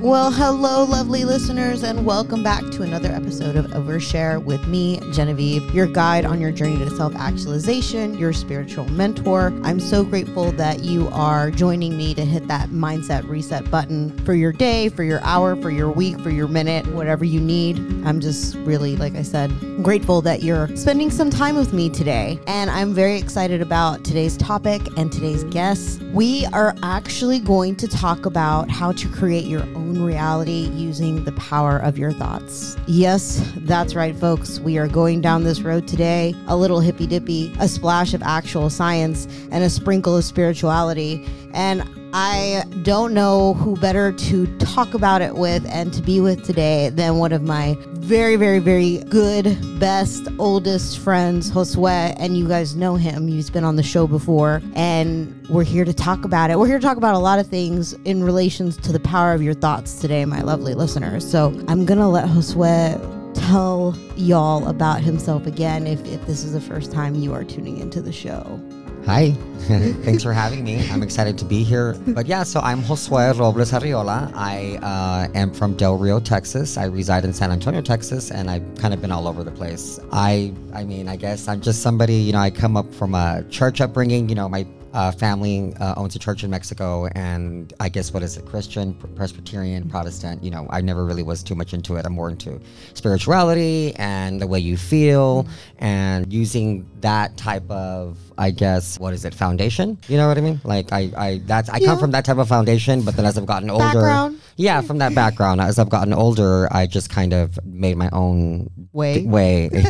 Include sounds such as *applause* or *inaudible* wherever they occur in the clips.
Well, hello, lovely listeners, and welcome back to another episode of Overshare with me, Genevieve, your guide on your journey to self actualization, your spiritual mentor. I'm so grateful that you are joining me to hit that mindset reset button for your day, for your hour, for your week, for your minute, whatever you need. I'm just really, like I said, grateful that you're spending some time with me today. And I'm very excited about today's topic and today's guests. We are actually going to talk about how to create your own reality using the power of your thoughts. Yes, that's right, folks. We are going down this road today, a little hippy dippy, a splash of actual science, and a sprinkle of spirituality. And I don't know who better to talk about it with and to be with today than one of my very, very, very good, best, oldest friends, Josue. And you guys know him. He's been on the show before. And we're here to talk about it. We're here to talk about a lot of things in relations to the power of your thoughts today, my lovely listeners. So I'm going to let Josue tell y'all about himself again if, if this is the first time you are tuning into the show. Hi, *laughs* thanks for having me. I'm excited to be here. But yeah, so I'm Josue Robles Arriola. I uh, am from Del Rio, Texas. I reside in San Antonio, Texas, and I've kind of been all over the place. I, I mean, I guess I'm just somebody. You know, I come up from a church upbringing. You know, my uh, family uh, owns a church in Mexico, and I guess what is it, Christian, Presbyterian, Protestant? You know, I never really was too much into it. I'm more into spirituality and the way you feel, and using that type of, I guess, what is it, foundation? You know what I mean? Like I, I that's I Yeah. come from that type of foundation, but then as I've gotten older, Background. Yeah, from that background, as I've gotten older, I just kind of made my own Way. way, *laughs* and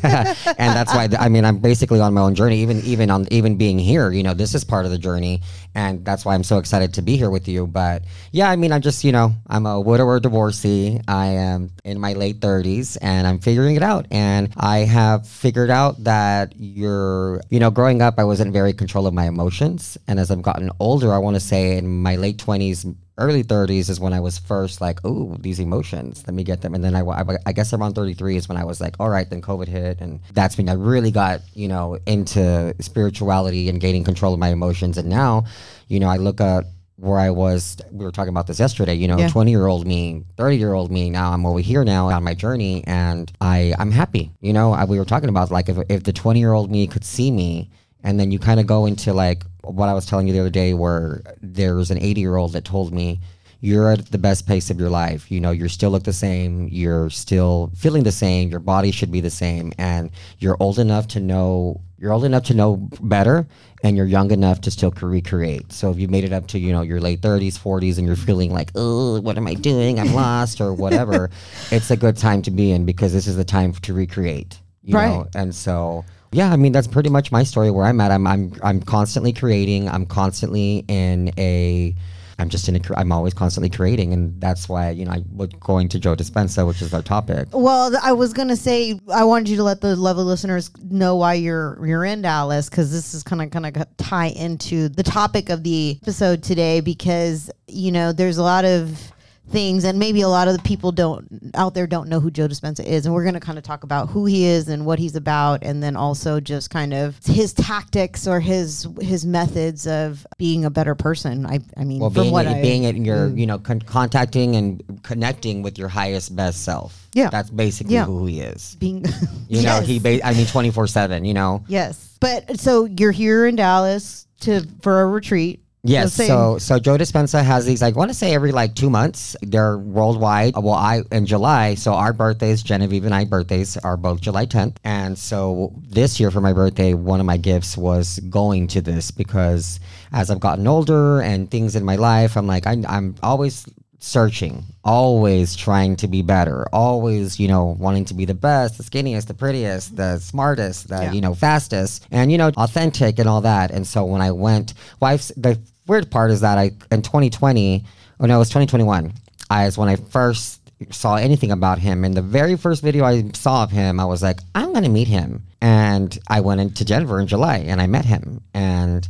that's why I mean I'm basically on my own journey. Even even on even being here, you know, this is part of the journey, and that's why I'm so excited to be here with you. But yeah, I mean, I'm just you know I'm a widower divorcee. I am in my late 30s, and I'm figuring it out. And I have figured out that you're you know growing up, I wasn't very control of my emotions, and as I've gotten older, I want to say in my late 20s early 30s is when I was first like, oh, these emotions, let me get them. And then I, I, I guess around 33 is when I was like, all right, then COVID hit. And that's when I really got, you know, into spirituality and gaining control of my emotions. And now, you know, I look at where I was, we were talking about this yesterday, you know, Yeah. 20 year old me, 30 year old me. Now I'm over here now on my journey and I, I'm happy. You know, I, we were talking about like if, if the 20 year old me could see me and then you kind of go into like what I was telling you the other day, where there was an 80 year old that told me, You're at the best pace of your life. You know, you still look the same. You're still feeling the same. Your body should be the same. And you're old enough to know, you're old enough to know better. And you're young enough to still recreate. So if you made it up to, you know, your late 30s, 40s, and you're feeling like, oh, what am I doing? I'm lost or whatever, *laughs* it's a good time to be in because this is the time to recreate. You Right. know? And so yeah, I mean that's pretty much my story where I'm at. I'm I'm I'm constantly creating. I'm constantly in a I'm just in a I'm always constantly creating and that's why, you know, I was going to Joe Dispenza, which is our topic. Well, I was gonna say I wanted you to let the lovely listeners know why you're you're in Dallas because this is kind of kind of tie into the topic of the episode today because you know there's a lot of things and maybe a lot of the people don't out there don't know who Joe Dispenza is and we're going to kind of talk about who he is and what he's about and then also just kind of his tactics or his his methods of being a better person. I I mean Well, from being what it, I being it, you're mm. you know con- contacting and connecting with your highest best self. Yeah. that's basically Yeah. who he is. being *laughs* You know, Yes. he ba- I mean, twenty four seven. You know, Yes. But so you're here in Dallas to for a retreat. Yes. So so Joe Dispenza has these. I want to say every like two months. They're worldwide. Well, I in July. So our birthdays, Genevieve and I birthdays are both July 10th. And so this year for my birthday, one of my gifts was going to this because as I've gotten older and things in my life, I'm like I, I'm always searching, always trying to be better, always, you know, wanting to be the best, the skinniest, the prettiest, the smartest, the, Yeah. you know, fastest, and, you know, authentic and all that. And so when I went, I've, the weird part is that I, in 2020, oh no, it was 2021, I was when I first saw anything about him. And the very first video I saw of him, I was like, I'm going to meet him. And I went into Denver in July and I met him. And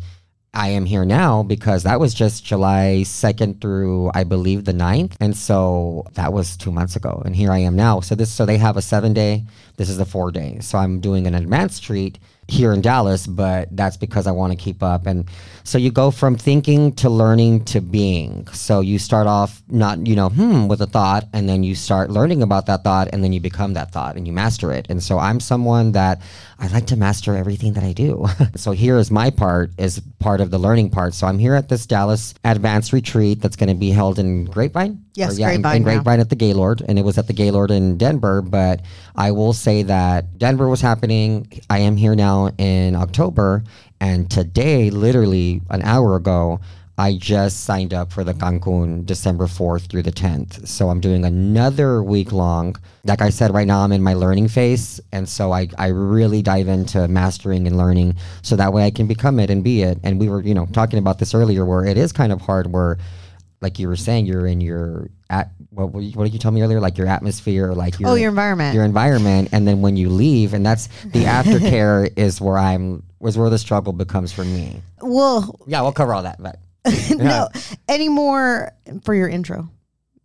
I am here now because that was just July 2nd through I believe the 9th. And so that was 2 months ago and here I am now. So this so they have a 7 day, this is a 4 day. So I'm doing an advanced treat here in Dallas, but that's because I want to keep up. And so you go from thinking to learning to being. So you start off not, you know, hmm, with a thought, and then you start learning about that thought, and then you become that thought and you master it. And so I'm someone that I like to master everything that I do. *laughs* so here is my part, is part of the learning part. So I'm here at this Dallas Advanced Retreat that's going to be held in Grapevine. Yes, Or, yeah, Grapevine in now. Grapevine at the Gaylord, and it was at the Gaylord in Denver. But I will say that Denver was happening. I am here now in October, and today, literally an hour ago, I just signed up for the Cancun December 4th through the 10th. So I'm doing another week long. Like I said, right now I'm in my learning phase. And so I, I really dive into mastering and learning so that way I can become it and be it. And we were, you know, talking about this earlier where it is kind of hard where like you were saying, you're in your at what were you- what did you tell me earlier? Like your atmosphere, like your Oh, your environment. your environment, and then when you leave, and that's *laughs* the aftercare is where I'm was where the struggle becomes for me. well, Yeah, we'll cover all that, but *laughs* no, any more for your intro?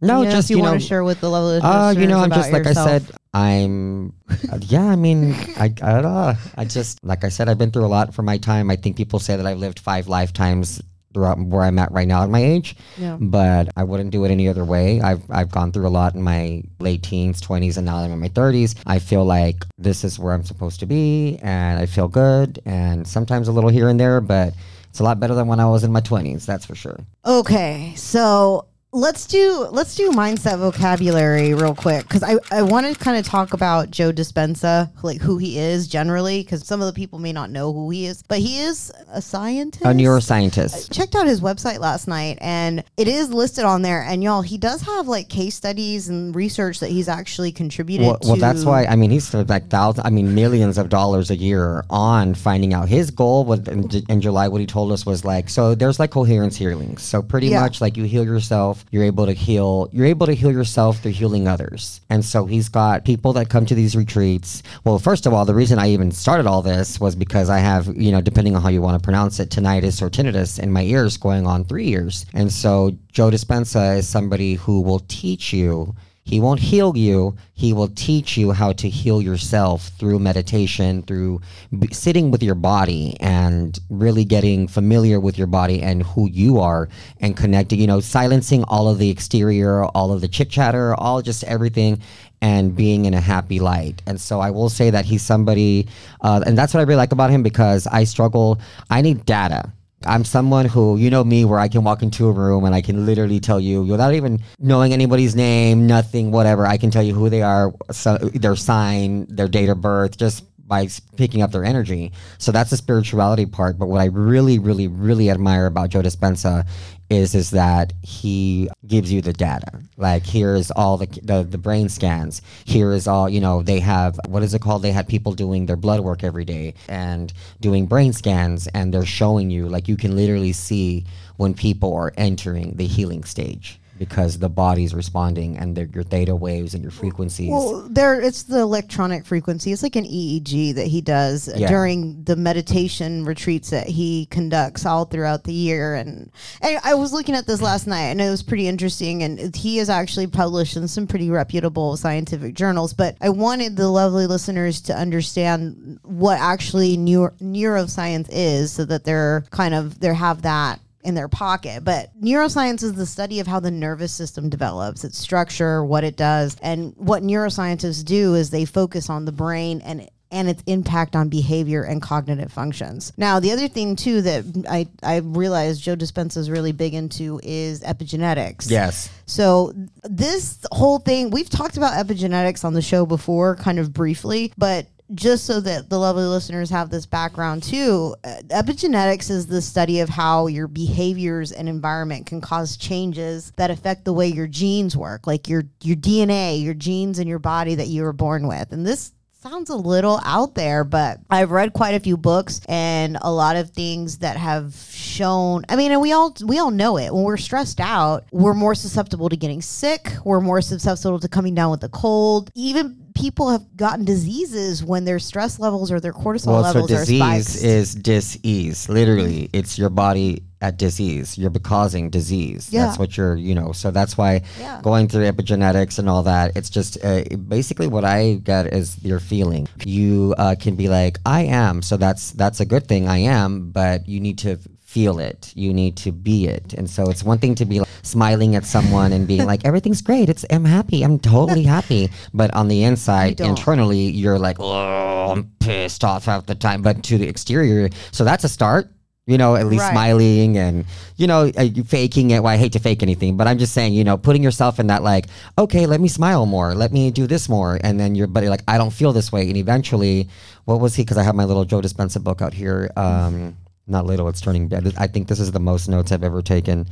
no, You know, just you, you know, want to share with the level of uh, you know, I'm just like yourself. I said, I'm, uh, yeah, I mean, I, I don't know, I just like I said, I've been through a lot for my time. I think people say that I've lived five lifetimes throughout where I'm at right now at my age. Yeah. but I wouldn't do it any other way. I've I've gone through a lot in my late teens, 20s, and now I'm in my 30s. I feel like this is where I'm supposed to be, and I feel good, and sometimes a little here and there, but it's a lot better than when I was in my 20s. That's for sure. Okay, so let's do let's do mindset vocabulary real quick because I I want to kind of talk about Joe Dispenza, like who he is generally, because some of the people may not know who he is, but he is a scientist. A neuroscientist. checked out his website last night and it is listed on there and y'all he does have like case studies and research that he's actually contributed Well, well, that's why I mean he's spent like thousands, I mean millions of dollars a year on finding out. His goal was in, in July. What he told us was like, so there's like coherence healings. So pretty Yeah. much like you heal yourself, you're able to heal. You're able to heal yourself through healing others. And so he's got people that come to these retreats. Well, first of all, the reason I even started all this was because I have you know depending on how you want to pronounce it, tinnitus or tinnitus in my ears going on three years. And so Joe Dispenza is somebody who will teach you he won't heal you. He will teach you how to heal yourself through meditation, through b- sitting with your body and really getting familiar with your body and who you are and connecting, you know, silencing all of the exterior, all of the chit chatter, all just everything and being in a happy light. And so I will say that he's somebody, uh, and that's what I really like about him because I struggle, I need data. I'm someone who, you know me, where I can walk into a room and I can literally tell you, without even knowing anybody's name, nothing, whatever, I can tell you who they are, so, their sign, their date of birth, just by picking up their energy. So that's the spirituality part. But what I really, really, really admire about Joe Dispenza is is that he gives you the data. Like here is all the, the the brain scans. Here is all you know. They have what is it called? They had people doing their blood work every day and doing brain scans, and they're showing you like you can literally see when people are entering the healing stage because the body's responding and your theta waves and your frequencies. well there it's the electronic frequency it's like an eeg that he does uh, Yeah. during the meditation retreats that he conducts all throughout the year and, and i was looking at this last night and it was pretty interesting and he is actually published in some pretty reputable scientific journals but i wanted the lovely listeners to understand what actually neuro- neuroscience is so that they're kind of they have that in their pocket. But neuroscience is the study of how the nervous system develops, its structure, what it does. And what neuroscientists do is they focus on the brain and and its impact on behavior and cognitive functions. Now, the other thing too that I, I realized Joe Dispenza is really big into is epigenetics. yes. So this whole thing, we've talked about epigenetics on the show before, kind of briefly, but just so that the lovely listeners have this background too, uh, epigenetics is the study of how your behaviors and environment can cause changes that affect the way your genes work, like your your DNA, your genes in your body that you were born with. And this sounds a little out there, but I've read quite a few books and a lot of things that have shown. I mean, and we all we all know it. When we're stressed out, we're more susceptible to getting sick. We're more susceptible to coming down with a cold. Even people have gotten diseases when their stress levels or their cortisol Well, so levels are disease spiked. is dis-ease. Literally, it's your body at disease. You're causing disease. Yeah. That's what you're, you know. So that's why Yeah. going through epigenetics and all that, it's just uh, basically what I get is your feeling. You uh, can be like, I am. So that's that's a good thing. I am, but you need to feel it. You need to be it. And so it's one thing to be like, smiling at someone and being like, everything's great. It's I'm happy. I'm totally *laughs* happy. But on the inside, don't. internally, you're like, oh, I'm pissed off half the time. But to the exterior, so that's a start. You know, at least Right. smiling and you know, uh, faking it. Well, I hate to fake anything, but I'm just saying, you know, putting yourself in that like, okay, let me smile more, let me do this more, and then your buddy, like, I don't feel this way, and eventually, what was he? Because I have my little Joe Dispenza book out here. Um, not little, it's turning bad. I think this is the most notes I've ever taken,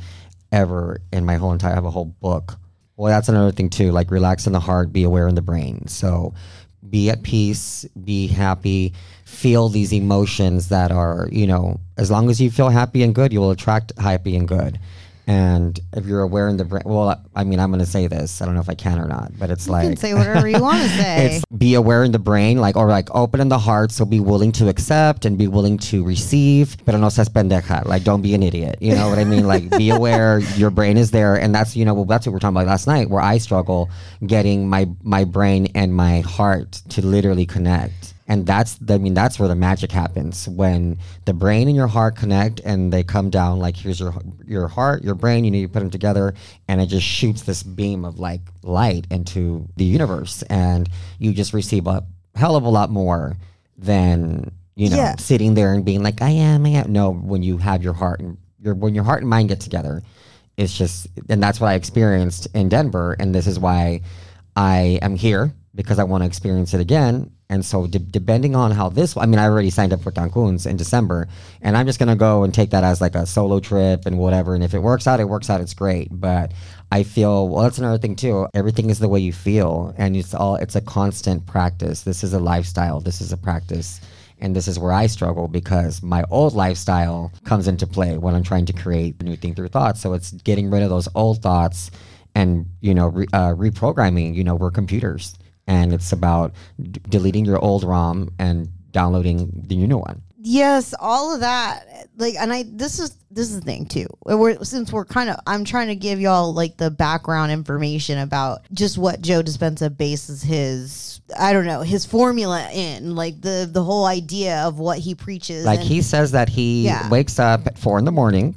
ever in my whole entire. I have a whole book. Well, that's another thing too. Like relax in the heart, be aware in the brain. So be at peace, be happy, feel these emotions that are, you know, as long as you feel happy and good, you will attract happy and good. And if you're aware in the brain, well, I mean, I'm going to say this. I don't know if I can or not, but it's You like can say whatever you want to *laughs* say. it's be aware in the brain, like or like open in the heart, so be willing to accept and be willing to receive. Pero no seas pendeja, like don't be an idiot. You know what I mean? Like be aware, *laughs* your brain is there, and that's you know well, that's what we're talking about last night, where I struggle getting my my brain and my heart to literally connect. And that's the, I mean that's where the magic happens. When the brain and your heart connect and they come down like here's your your heart your brain you need to put them together and it just shoots this beam of like light into the universe. And you just receive a hell of a lot more than you know Yeah. sitting there and being like I am I am. No when you have your heart and your when your heart and mind get together it's just and that's what I experienced in Denver. And this is why I am here because I want to experience it again and so de- depending on how this I mean I already signed up for Cancun's in December and I'm just to go and take that as like a solo trip and whatever and if it works out it works out it's great but I feel well that's another thing too everything is the way you feel and it's all it's a constant practice this is a lifestyle this is a practice and this is where I struggle because my old lifestyle comes into play when I'm trying to create new thing through thoughts. So it's getting rid of those old thoughts and you know re, uh, reprogramming. You know we're computers, and it's about d- deleting your old ROM and downloading the new one. Yes, all of that. Like, and I this is this is the thing too. We're since we're kind of I'm trying to give y'all like the background information about just what Joe Dispenza bases his I don't know his formula in like the the whole idea of what he preaches. Like and- he says that he Yeah. wakes up at four in the morning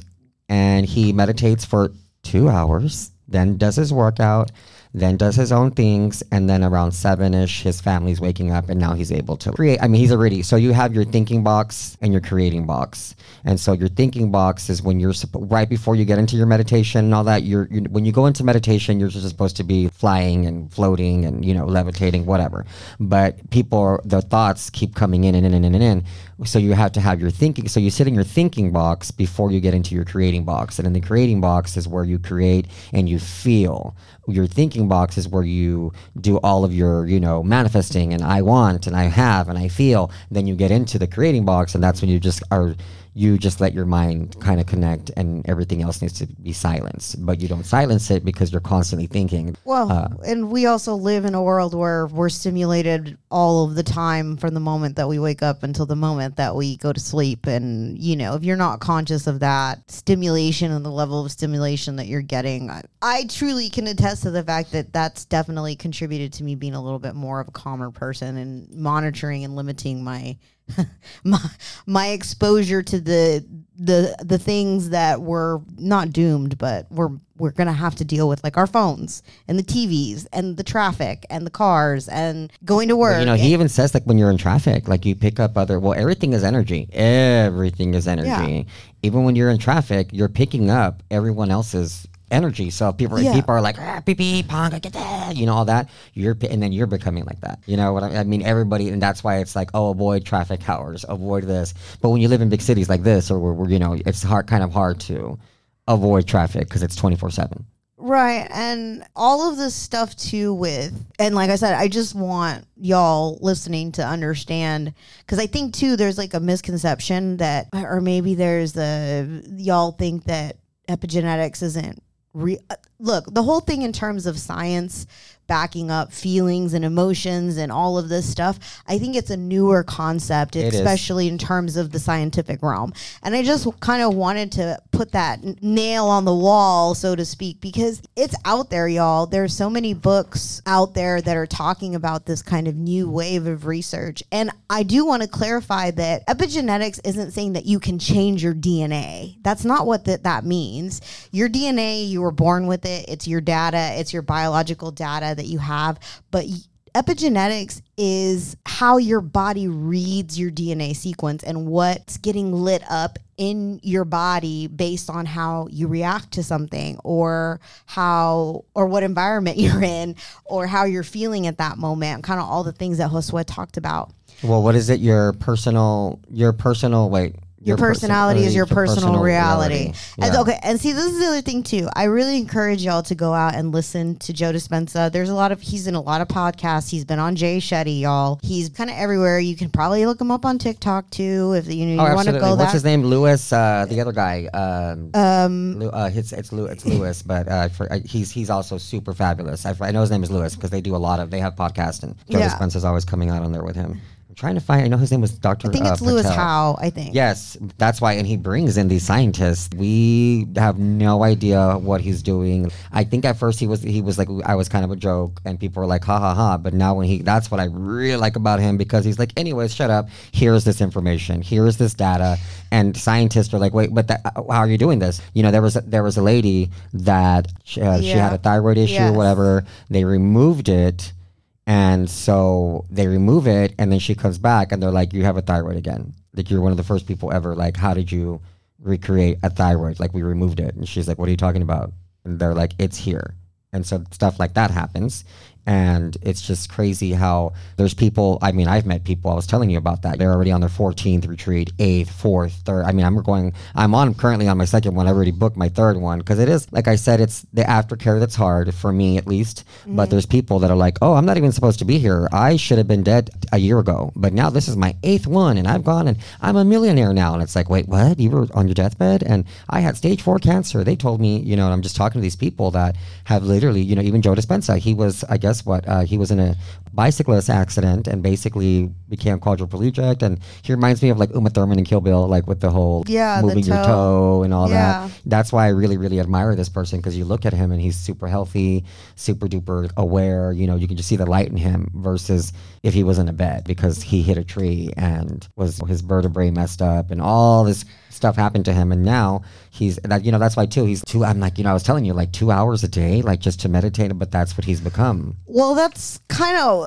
and he meditates for two hours, then does his workout, then does his own things, and then around seven ish, his family's waking up, and now he's able to create. I mean, he's already so you have your thinking box and your creating box, and so your thinking box is when you're right before you get into your meditation and all that. You're, you when you go into meditation, you're just supposed to be flying and floating and you know levitating, whatever. But people, the thoughts keep coming in and in and in and in. So you have to have your thinking. So you sit in your thinking box before you get into your creating box, and in the creating box is where you create and you feel. Your thinking box is where you do all of your, you know, manifesting and I want and I have and I feel. Then you get into the creating box, and that's when you just are you just let your mind kind of connect and everything else needs to be silenced but you don't silence it because you're constantly thinking Well, Uh, and we also live in a world where we're stimulated all of the time from the moment that we wake up until the moment that we go to sleep. And, you know, if you're not conscious of that stimulation and the level of stimulation that you're getting, I, I truly can attest to the fact that that's definitely contributed to me being a little bit more of a calmer person and monitoring and limiting my. *laughs* my my exposure to the the the things that we're not doomed but we're we're gonna have to deal with like our phones and the TVs and the traffic and the cars and going to work you know he even says like when you're in traffic like you pick up other well everything is energy. Everything is energy. Even when you're in traffic you're picking up everyone else's energy so people Yeah. people are like ah, beep beep honk, get that you know all that you're and then you're becoming like that you know what I, I mean everybody and that's why it's like oh avoid traffic hours avoid this but when you live in big cities like this or where, where you know it's hard kind of hard to avoid traffic because it's 24 7 Right. And all of this stuff too with and like I said, I just want y'all listening to understand cuz I think too there's like a misconception that or maybe there's a y'all think that epigenetics isn't re- uh, look, the whole thing in terms of science backing up feelings and emotions and all of this stuff, I think it's a newer concept, It is. especially in terms of the scientific realm. And I just kind of wanted to put that n- nail on the wall, so to speak, because it's out there, y'all. There's so many books out there that are talking about this kind of new wave of research. And I do want to clarify that epigenetics isn't saying that you can change your DNA. That's not what that that means. Your DNA, you were born with it. It's your data, it's your biological data that you have, but epigenetics is how your body reads your DNA sequence and what's getting lit up in your body based on how you react to something or how or what environment *laughs* you're in or how you're feeling at that moment kind of all the things that Josue talked about Well, what is it? Your personal, your personal, wait. Your personality is your personal, reality. And Yeah. okay, and see, this is the other thing too. I really encourage y'all to go out and listen to Joe Dispenza. There's a lot of he's in a lot of podcasts. He's been on Jay Shetty, y'all. He's kind of everywhere. You can probably look him up on TikTok too if you know Oh, you want to go What's that. his name? Lewis, uh, the other guy. Um, Um, uh, it's it's, Lew- it's Lewis, but uh, for, uh, he's he's also super fabulous. I, I know his name is Lewis because they do a lot of they have podcasts and Joe Yeah. Dispenza's always coming out on there with him. Trying to find. I know his name was Doctor. I think it's Lewis Howe. I think. Yes, that's why, and he brings in these scientists. We have no idea what he's doing. I think at first he was he was like I was kind of a joke, and people were like ha ha ha. But now when he that's what I really like about him because he's like, anyways, shut up. Here's this information. Here's this data, and scientists are like, wait, but that, uh, how are you doing this? You know, there was a, there was a lady that she, uh, she had a thyroid issue, Yes. whatever. They removed it. And so they remove it, and then she comes back, and they're like, "You have a thyroid again. Like you're one of the first people ever. Like, how did you recreate a thyroid? Like we removed it." And she's like, "What are you talking about?" And they're like, "It's here." And so stuff like that happens, and it's just crazy how there's people. I mean, I've met people. I was telling you about that. They're already on their 14th retreat, eighth, fourth, third. I mean, I'm going. I'm on currently on my second one. I already booked my third one because it is like I said, it's the aftercare that's hard for me at least. But mm-hmm. there's people that are like, oh, I'm not even supposed to be here. I should have been dead a year ago, but now this is my eighth one, and I've gone and I'm a millionaire now. And it's like, wait, what? You were on your deathbed, and I had stage four cancer. They told me, you know, and I'm just talking to these people that have literally, you know, even Joe Dispenza. He was, I guess, what uh, he was in a bicyclist accident and basically became quadriplegic. And he reminds me of like Uma Thurman and Kill Bill, like with the whole Yeah, moving your toe. toe and all Yeah. that. That's why I really, really admire this person because you look at him and he's super healthy, super duper aware. You know, you can just see the light in him versus if he was in a bed because he hit a tree and was his vertebrae messed up and all this stuff happened to him. And now he's that, you know, that's why too, he's two, I'm like, you know, I was telling you like two hours a day, like just to meditate, but that's what he's become. Well, that's kind of,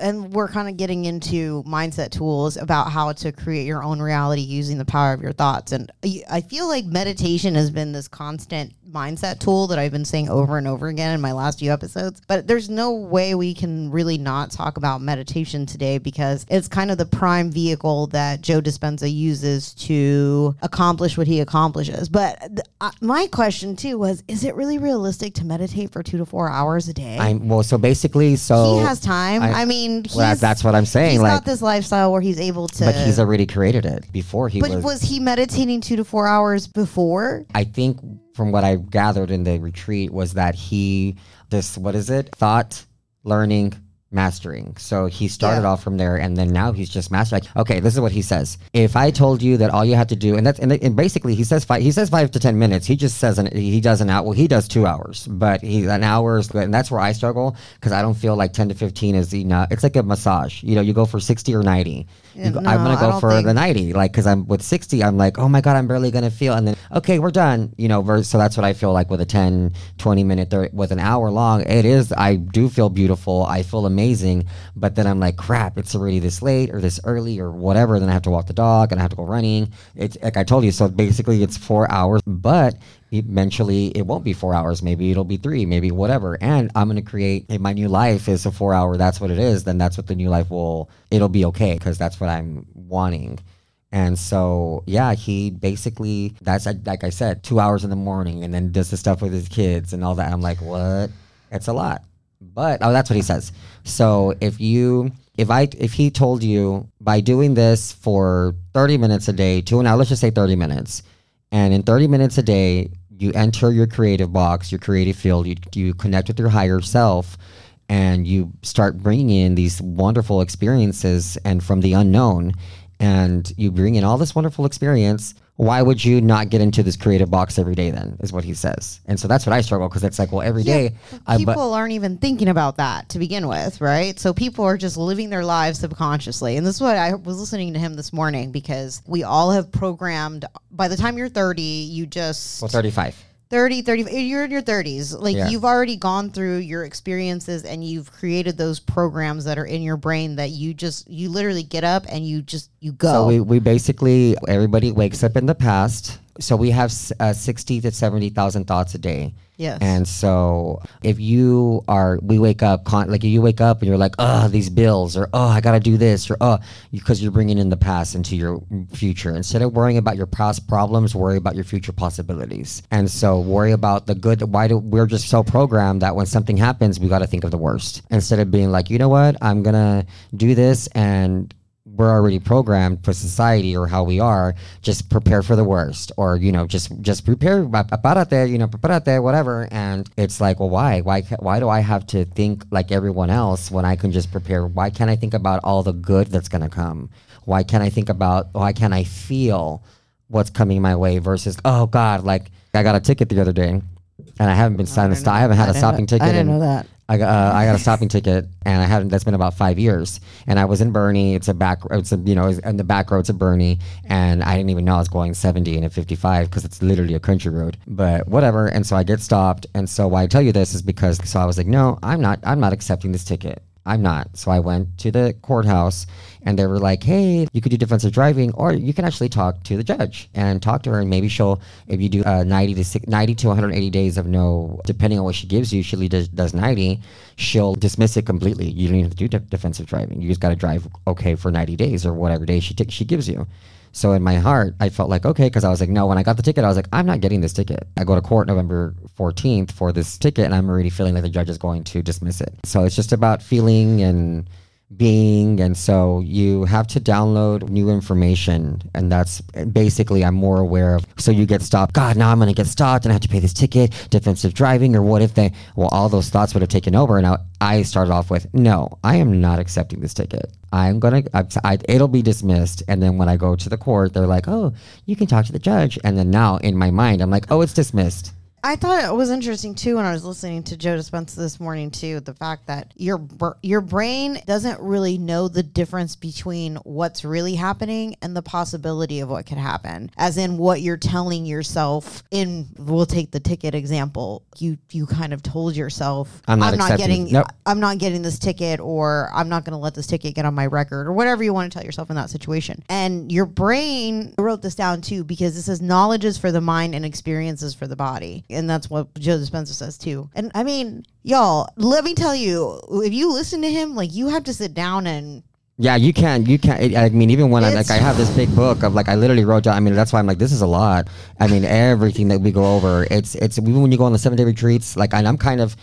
and we're kind of getting into mindset tools about how to create your own reality using the power of your thoughts. And I- feel like meditation has been this constant mindset tool that I've been saying over and over again in my last few episodes. But there's no way we can really not talk about meditation today because it's kind of the prime vehicle that Joe Dispenza uses to accomplish what he accomplishes. But th- uh, my question too was is it really realistic to meditate for two to four hours a day? I'm well, so basically, so he has time. I, I- mean, he's, well, that's what I'm saying. He's like, got this lifestyle where he's able to. but he's already created it before he But was. was he meditating two to four hours before? I think from what I gathered in the retreat was that he this what is it thought learning mastering. So he started Yeah. off from there and then now he's just mastering like, okay this is what he says. If i told you that all you have to do and that's and, and basically he says five he says five to ten minutes. He just says an, he does an hour well he does two hours but he an hour is good and that's where i struggle because i don't feel like 10 to 15 is enough. It's like a massage. You know you go for 60 or 90 You go- no, i'm gonna go for think- the 90 like because i'm with 60 i'm like oh my god i'm barely gonna feel and then okay we're done you know so that's what i feel like with a 10 20 minute 30, with an hour long. It is i do feel beautiful. I feel amazing but then i'm like crap it's already this late or this early or whatever then i have to walk the dog and i have to go running it's like i told you so basically it's four hours but eventually it won't be four hours maybe it'll be three maybe whatever and i'm going to create if my new life is a four hour that's what it is then that's what the new life will it'll be okay because that's what i'm wanting and so, yeah, he basically, that's like I said, two hours in the morning and then does the stuff with his kids and all that. I'm like, what? It's a lot. But, oh, that's what he says. So if you, if I, if he told you by doing this for 30 minutes a day, two an hour, let's just say 30 minutes, and in 30 minutes a day, you enter your creative box, your creative field, you, you connect with your higher self, and you start bringing in these wonderful experiences and from the unknown, and you bring in all this wonderful experience. Why would you not get into this creative box every day? Then is what he says, and so that's what I struggle because it's like, well, every day, I people aren't even thinking about that to begin with, right? So people are just living their lives subconsciously. And this is what I was listening to him this morning because we all have programmed by the time you're 30, you just well, thirty five. 30 30 you're in your 30s like Yeah. you've already gone through your experiences and you've created those programs that are in your brain that you just you literally get up and you just you go So we, we basically everybody wakes up in the past. So we have uh, sixty to seventy thousand thoughts a day. Yes. And so if you are, we wake up con- like you wake up and you're like, oh, these bills, or oh, I gotta do this, or oh, because you're bringing in the past into your future instead of worrying about your past problems, worry about your future possibilities. And so worry about the good. Why do we're just so programmed that when something happens, we got to think of the worst instead of being like, you know what, I'm gonna do this and we're already programmed for society or how we are just prepare for the worst or you know just just prepare pa- prepárate you know prepárate whatever. And it's like well why? Why why do i have to think like everyone else when i can just prepare? Why can't i think about all the good that's going to come? Why can't i think about why can't i feel what's coming my way versus oh god like i got a ticket the other day and i haven't been signed a didn't i haven't had I a stopping ticket I didn't in- know that. I got uh, I got a stopping ticket, and I haven't. That's been about five years. And I was in Boerne. It's a back. It's a you know, in the back roads of Boerne, and I didn't even know I was going seventy and a fifty-five because it's literally a country road. But whatever. And so I get stopped. And so why I tell you this is because so I was like, no, I'm not. I'm not accepting this ticket. I'm not. So I went to the courthouse and they were like, hey, you could do defensive driving or you can actually talk to the judge and talk to her and maybe she'll, if you do uh, 90 to six, 90 to 180 days of no, depending on what she gives you, she does, does 90, she'll dismiss it completely. You don't even have to do de- defensive driving. You just got to drive okay for 90 days or whatever day she, t- she gives you. So in my heart, I felt like, okay, because I was like, no, when I got the ticket, I was like, I'm not getting this ticket. I go to court November 14th for this ticket, and I'm already feeling like the judge is going to dismiss it. So it's just about feeling and being. And so you have to download new information. And that's basically, I'm more aware of. So you get stopped. God, now I'm going to get stopped and I have to pay this ticket, defensive driving, or what if they, well, all those thoughts would have taken over. And I, I started off with, no, I am not accepting this ticket. I'm going to, it'll be dismissed. And then when I go to the court, they're like, oh, you can talk to the judge. And then now in my mind, I'm like, oh, it's dismissed. I thought it was interesting too when I was listening to Joe Dispenza this morning too. The fact that your your brain doesn't really know the difference between what's really happening and the possibility of what could happen. As in what you're telling yourself. In we'll take the ticket example. You you kind of told yourself I'm not accepting getting. Nope. I'm not getting this ticket or I'm not going to let this ticket get on my record or whatever you want to tell yourself in that situation. And your brain I wrote this down too because this is knowledge is for the mind and experiences for the body. And that's what Joe Dispenza says too. And I mean, y'all, let me tell you, if you listen to him, like you have to sit down and Yeah, you can't. You can't. I mean, even when I like, I have this big book of like, I literally wrote down. I mean, that's why I'm like, this is a lot. I mean, everything that we go over, it's it's even when you go on the seven day retreats. Like, and I'm kind of,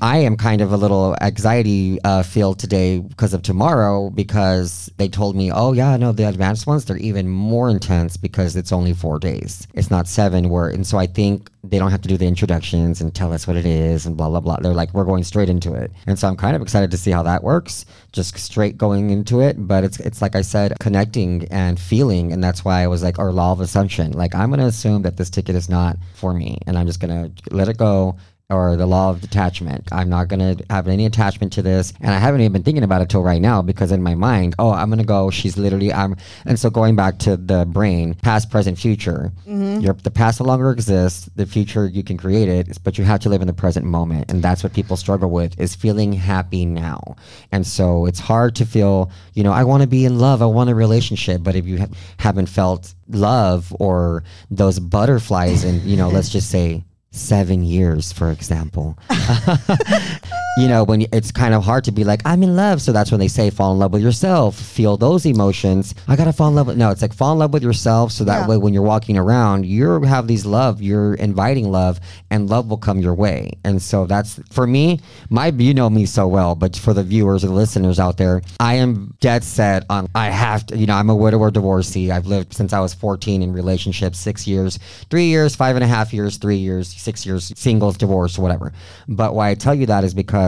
I am kind of a little anxiety uh, today because of tomorrow because they told me, oh yeah, no, the advanced ones they're even more intense because it's only four days. It's not seven. Where and so I think they don't have to do the introductions and tell us what it is and blah blah blah. They're like, we're going straight into it, and so I'm kind of excited to see how that works. Just straight going into it, but it's it's like I said, connecting and feeling, and that's why I was like, our law of assumption. Like I'm gonna assume that this ticket is not for me, and I'm just gonna let it go or the law of detachment. I'm not going to have any attachment to this. And I haven't even been thinking about it till right now because in my mind, oh, I'm going to go. She's literally, I'm. And so going back to the brain, past, present, future, mm-hmm. your, the past no longer exists. The future, you can create it, but you have to live in the present moment. And that's what people struggle with is feeling happy now. And so it's hard to feel, you know, I want to be in love. I want a relationship. But if you ha- haven't felt love or those butterflies and, you know, let's just *laughs* say, seven years, for example. *laughs* *laughs* you know, when it's kind of hard to be like, I'm in love. So that's when they say fall in love with yourself, feel those emotions. I got to fall in love with, no, it's like fall in love with yourself. So that Yeah. way, when you're walking around, you have these love, you're inviting love and love will come your way. And so that's for me, my, you know me so well, but for the viewers or the listeners out there, I am dead set on, I have to, you know, I'm a widower divorcee. I've lived since I was 14 in relationships, six years, three years, five and a half years, three years, six years, singles, divorce, whatever. But why I tell you that is because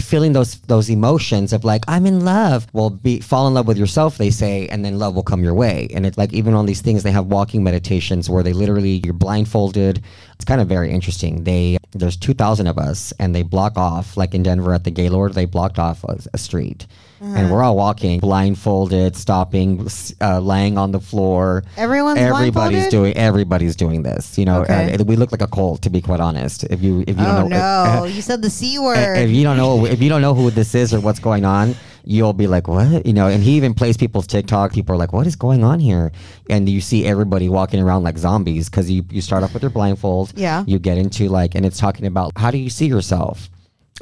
feeling those those emotions of like I'm in love. Well, be fall in love with yourself, they say, and then love will come your way. And it's like even on these things, they have walking meditations where they literally you're blindfolded. It's kind of very interesting. They there's two thousand of us, and they block off like in Denver at the Gaylord, they blocked off a, a street. And we're all walking blindfolded, stopping, uh, laying on the floor. Everyone's everybody's doing everybody's doing this. You know, Okay. and we look like a cult to be quite honest. If you if you Oh don't know, no! *laughs* you said the c word. if you don't know if you don't know who this is or what's going on you'll be like what you know and he even plays people's tiktok people are like what is going on here and you see everybody walking around like zombies because you, you start off with your blindfold Yeah. you get into like and it's talking about how do you see yourself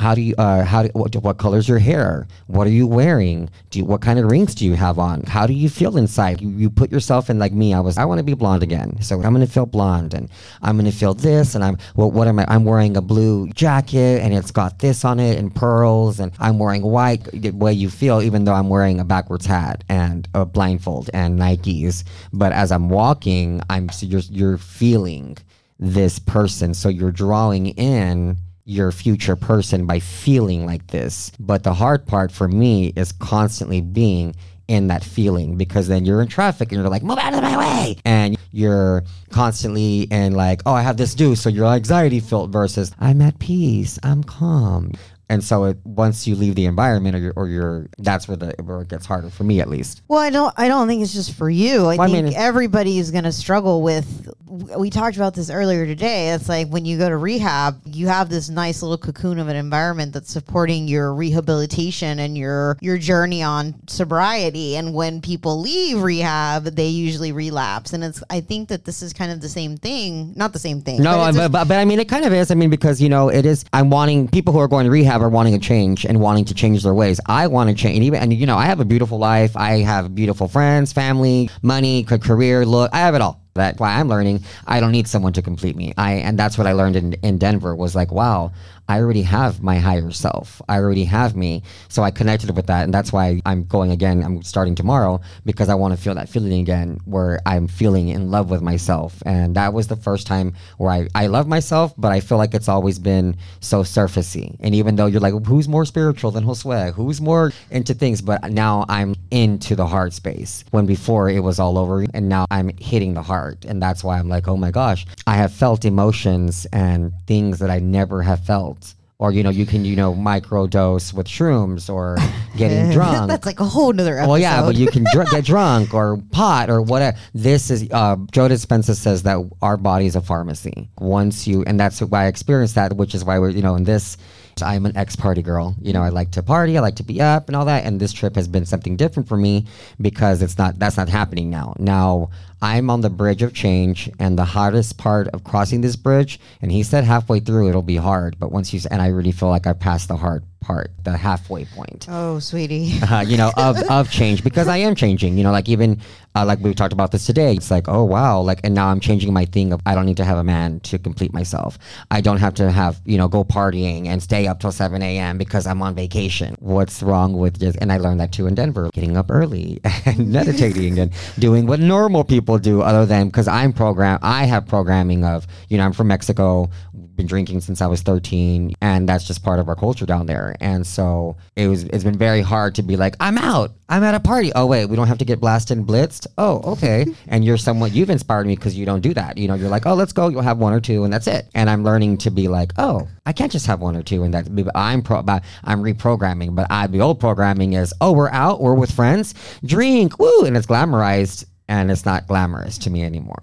how do you uh how do, what, what color's your hair? What are you wearing? Do you, what kind of rings do you have on? How do you feel inside? You, you put yourself in like me i was i want to be blonde again. So i'm going to feel blonde and i'm going to feel this and i'm well, what am i i'm wearing a blue jacket and it's got this on it and pearls and i'm wearing white the way you feel even though i'm wearing a backwards hat and a blindfold and nikes. But as i'm walking i'm so you're you're feeling this person. So you're drawing in your future person by feeling like this. But the hard part for me is constantly being in that feeling because then you're in traffic and you're like, move out of my way. And you're constantly in like, oh, I have this due. So you're anxiety filled versus I'm at peace, I'm calm. And so it, once you leave the environment or you're, or that's where the where it gets harder for me at least. Well, I don't. I don't think it's just for you. I Well, I think mean- everybody is going to struggle with. We talked about this earlier today. It's like when you go to rehab, you have this nice little cocoon of an environment that's supporting your rehabilitation and your your journey on sobriety. And when people leave rehab, they usually relapse. And it's. I think that this is kind of the same thing. Not the same thing. No, but but, but, but I mean, it kind of is. I mean, because, you know, it is, I'm wanting, people who are going to rehab are wanting a change and wanting to change their ways. I want to change. And even, and, you know, I have a beautiful life. I have beautiful friends, family, money, ca- career, look, I have it all. That's why I'm learning. I don't need someone to complete me. I, and that's what I learned in, in Denver was like, wow, I already have my higher self. I already have me. So I connected with that. And that's why I'm going again. I'm starting tomorrow because I want to feel that feeling again where I'm feeling in love with myself. And that was the first time where I, I love myself, but I feel like it's always been so surfacey. And even though you're like, who's more spiritual than Josue? Who's more into things? But now I'm into the heart space when before it was all over. And now I'm hitting the heart. And that's why I'm like, oh my gosh, I have felt emotions and things that I never have felt. Or, you know, you can, you know, microdose with shrooms or *laughs* getting drunk. that's like a whole nother episode. Well, yeah, but you can dr- get *laughs* drunk or pot or whatever. This is uh, Joe Dispenza says that our body is a pharmacy. Once you, and that's why I experienced that, which is why we're, you know, in this. I'm an ex-party girl. You know, I like to party, I like to be up and all that. And this trip has been something different for me because it's not. That's not happening now. Now I'm on the bridge of change, and the hardest part of crossing this bridge. And he said halfway through it'll be hard, but once you and I really feel like I passed the hard part, the halfway point Oh, sweetie. *laughs* uh, you know, of, of change because I am changing. You know, like even uh, like we talked about this today. It's like, oh wow, like and now I'm changing my thing of I don't need to have a man to complete myself. I don't have to have you know go partying and stay up till seven a.m. because I'm on vacation. What's wrong with just? And I learned that too in Denver, getting up early *laughs* and meditating and doing what normal people do, other than because I'm program. I have programming of you know I'm from Mexico been drinking since I was 13 and that's just part of our culture down there. And so it was it's been very hard to be like I'm out. I'm at a party. Oh wait, we don't have to get blasted and blitzed. Oh, okay. and you're somewhat you've inspired me because you don't do that. You know, you're like, "Oh, let's go. You'll have one or two and that's it." And I'm learning to be like, "Oh, I can't just have one or two and that's I'm pro. I'm reprogramming, but I the old programming is, "Oh, we're out, we're with friends, drink, woo," and it's glamorized and it's not glamorous to me anymore.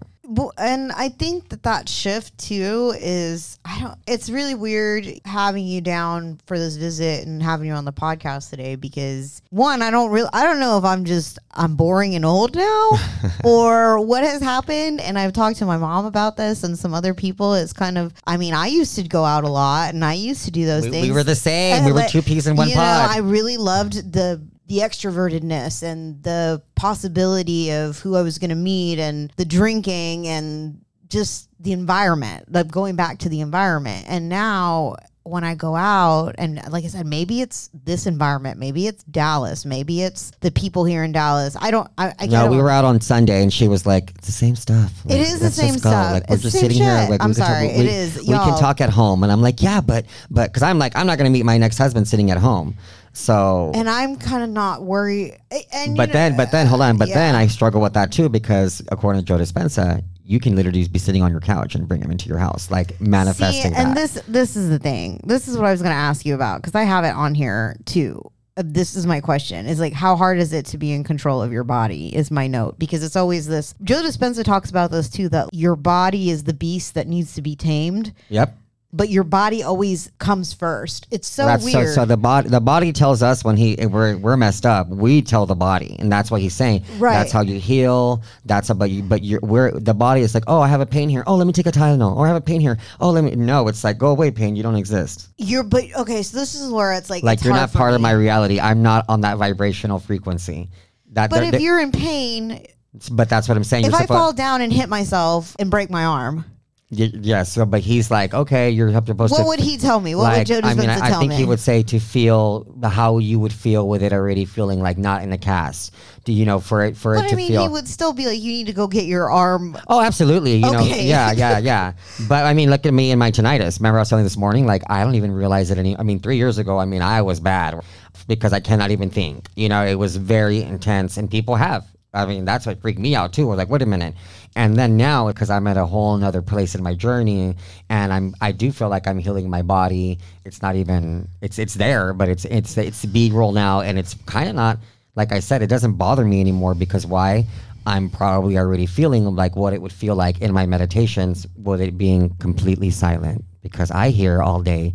And I think that that shift too is I don't. It's really weird having you down for this visit and having you on the podcast today because one, I don't really, I don't know if I'm just I'm boring and old now *laughs* or what has happened. And I've talked to my mom about this and some other people. It's kind of, I mean, I used to go out a lot and I used to do those We, things. we were the same. And we were two peas in one you know, pod. I really loved the the extrovertedness and the possibility of who I was going to meet and the drinking and just the environment, like going back to the environment. And now when I go out and like I said, maybe it's this environment, maybe it's Dallas, maybe it's the people here in Dallas. I don't. I, I no, we were out on Sunday, and she was like, "It's the same stuff." It Like, is the same stuff. Like we're It's just sitting here. Like I'm sorry. Talk, we, is. We can talk at home, and I'm like, "Yeah, but but," because I'm like, I'm not going to meet my next husband sitting at home. So and I'm kind of not worried. And but you then, know, but then, hold on. But then. I struggle with that too because according to Joe Dispenza, you can literally be sitting on your couch and bring him into your house, like manifesting See, and that. this this is the thing. This is what I was going to ask you about because I have it on here too. Uh, This is my question: is like how hard is it to be in control of your body? Is my note because it's always this. Joe Dispenza talks about this too. That your body is the beast that needs to be tamed, yep. But your body always comes first. It's so That's weird. so. So the body, the body tells us when he we're we're messed up. We tell the body, and that's what he's saying. Right. That's how you heal. That's about you. But you're we're the body is like, oh, I have a pain here. Oh, let me take a Tylenol. Or I have a pain here. Oh, let me. No, it's like go away, pain. You don't exist. you're but okay. So this is where it's like Like it's you're not part of my reality. I'm not on that vibrational frequency. That. But if you're in pain, but that's what I'm saying. if You're I fall down and hit myself and break my arm, Y- yes. So, but he's like, okay, you're supposed to. what would he tell me? What would Joe Dispenza I mean, I, I tell think me? he would say to feel the- how you would feel with it already feeling like not in the cast. Do you know for it for But it I to mean, feel? he would still be like, you need to go get your arm. oh, absolutely. You know, yeah, yeah, yeah. But I mean, look at me and my tinnitus. Remember, I was telling this morning. Like, I don't even realize it any. I mean, three years ago, I mean, I was bad because I cannot even think. You know, it was very intense, and people have. I mean, that's what freaked me out too. I was like, wait a minute. And then now, because I'm at a whole nother place in my journey, and I'm, I do feel like I'm healing my body. It's not even, it's, it's there, but it's, it's, it's B roll now, and it's kind of not. Like I said, it doesn't bother me anymore because why? I'm probably already feeling like what it would feel like in my meditations with it being completely silent because I hear all day,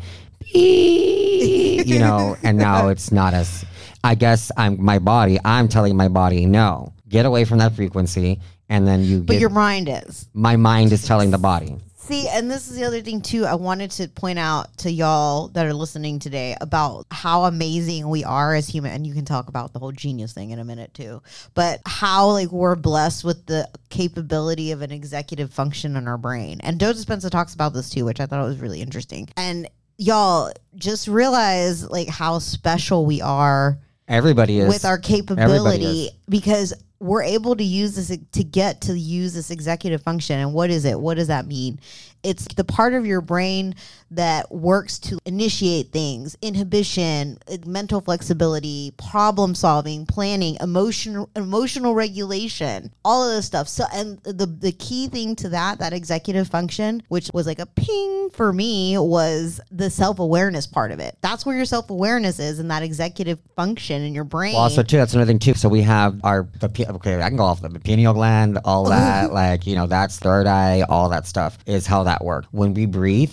you know, and now *laughs* it's not as. I guess I'm my body. I'm telling my body no, get away from that frequency, and then you. But get, your mind is. my mind is telling the body. See, and this is the other thing too. I wanted to point out to y'all that are listening today about how amazing we are as human. And you can talk about the whole genius thing in a minute too. But how like we're blessed with the capability of an executive function in our brain. And Joe Dispenza talks about this too, which I thought was really interesting. And y'all just realize like how special we are Everybody is with our capability is. because we're able to use this to get to use this executive function. And what is it? What does that mean it's the part of your brain that works to initiate things inhibition uh, mental flexibility problem solving planning emotional emotional regulation all of this stuff. So and the the key thing to that that executive function which was like a ping for me was the self-awareness part of it. That's where your self-awareness is in that executive function in your brain. Well, also too, that's another thing too. So we have our the okay, I can go off the pineal gland, all *laughs* that, like you know, that's third eye, all that stuff is how that works. When we breathe,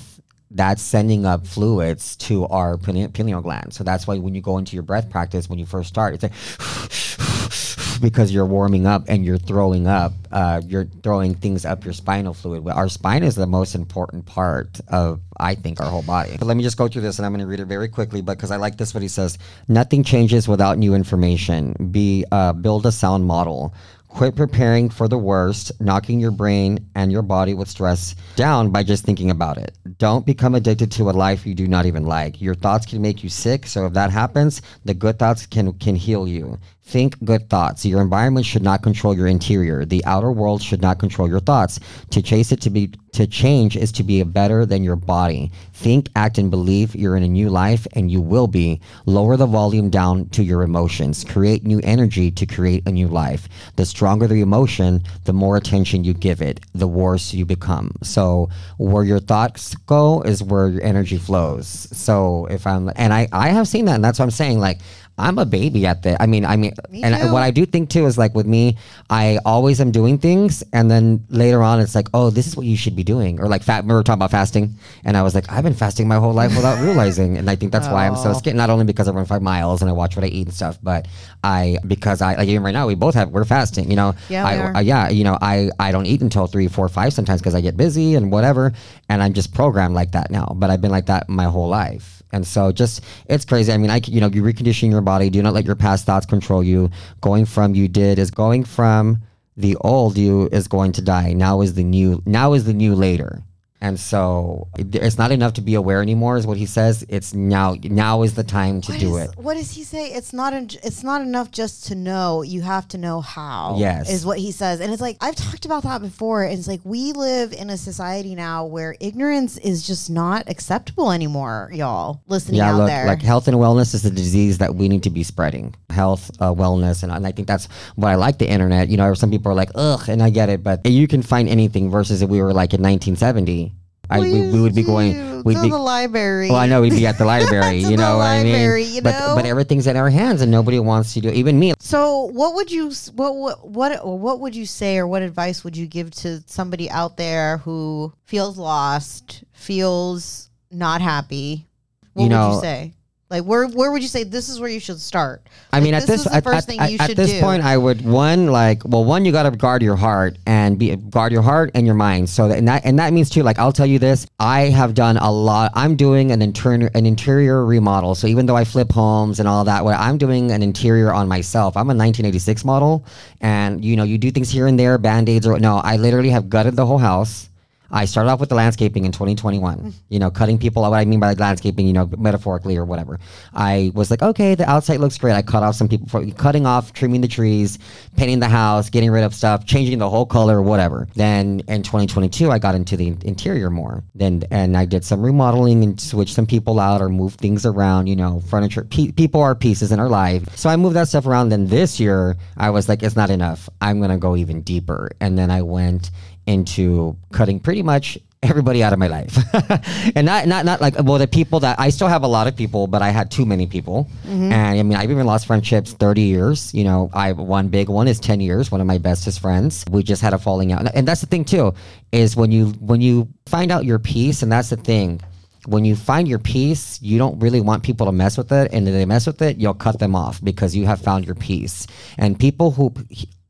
that's sending up fluids to our pineal gland. So that's why when you go into your breath practice, when you first start, it's like *sighs* because you're warming up and you're throwing up, uh, you're throwing things up your spinal fluid. Our spine is the most important part of, I think, our whole body. But let me just go through this and I'm going to read it very quickly but because I like this what he says. Nothing changes without new information. Be uh, build a sound model. Quit preparing for the worst, knocking your brain and your body with stress down by just thinking about it. Don't become addicted to a life you do not even like. Your thoughts can make you sick, so if that happens, the good thoughts can can heal you. Think good thoughts. Your environment should not control your interior. The outer world should not control your thoughts. To chase it to be to change is to be better than your body. Think, act, and believe you're in a new life, and you will be. Lower the volume down to your emotions. Create new energy to create a new life. The stronger the emotion, the more attention you give it, the worse you become. So where your thoughts go is where your energy flows. So if I'm and I I have seen that, and that's what I'm saying. Like I'm a baby at the. I mean, I mean, Me and too. what I do think too is like with me, I always am doing things, and then later on, it's like, oh, this is what you should be doing, or like fat. We were talking about fasting, and I was like, I've been fasting my whole life without *laughs* realizing, and I think that's why I'm so Oh. skinny. Not only because I run five miles and I watch what I eat and stuff, but I because I like even right now we both have we're fasting. You know, Yeah, I, uh, yeah, you know, I I don't eat until three, four, five sometimes because I get busy and whatever, and I'm just programmed like that now. But I've been like that my whole life. And so just it's crazy. I mean, I, you know you recondition your body. Do not let your past thoughts control you. Going from you did is going from the old you is going to die. Now is the new. Now is the new later. And so it's not enough to be aware anymore, is what he says. It's now. Now is the time to What do is- it. What does he say? It's not. En- it's not enough just to know. You have to know how. Yes. is what he says, and it's like I've talked about that before. It's like we live in a society now where ignorance is just not acceptable anymore, y'all. Listening Yeah, out look, there, like health and wellness is a disease that we need to be spreading. Health, uh, wellness, and, and I think that's what I like the internet. You know, some people are like, ugh, and I get it, but you can find anything. Versus if we were like in 1970, I, we, we would be going. We'd to be. the library. Well, I know we'd be at the library. *laughs* You know what I mean? you but know? but everything's in our hands, and nobody wants to do. It, even me. So, what would you what what what what would you say, or what advice would you give to somebody out there who feels lost, feels not happy? What You would you say? Like, where where would you say this is where you should start? I Like, mean, at this is the at, first at- thing at- you at this do. point, I would one like well, one you got to guard your heart and be guard your heart and your mind. So that and that and that means too. Like I'll tell you this, I have done a lot. I'm doing an interior an interior remodel. So even though I flip homes and all that, what I'm doing an interior on myself. I'm a 1986 model, and you know you do things here and there, band aids or no. I literally have gutted the whole house. I started off with the landscaping in 2021. You know, cutting people. out. What I mean by landscaping, you know, metaphorically or whatever. I was like, okay, the outside looks great. I cut off some people, for, cutting off, trimming the trees, painting the house, getting rid of stuff, changing the whole color, whatever. Then in 2022, I got into the interior more. Then and I did some remodeling and switched some people out or moved things around. You know, furniture. Pe- people are pieces in our life. So I moved that stuff around. Then this year, I was like, it's not enough. I'm gonna go even deeper. And then I went into cutting pretty much everybody out of my life. *laughs* And not not not like well the people that i still have a lot of people but i had too many people. Mm-hmm. And i mean i've even lost friendships 30 years you know. I one big one is 10 years one of my bestest friends. We just had a falling out. And that's the thing too is when you when you find out your peace and that's the thing. When you find your peace, you don't really want people to mess with it. And if they mess with it, you'll cut them off because you have found your peace. And people who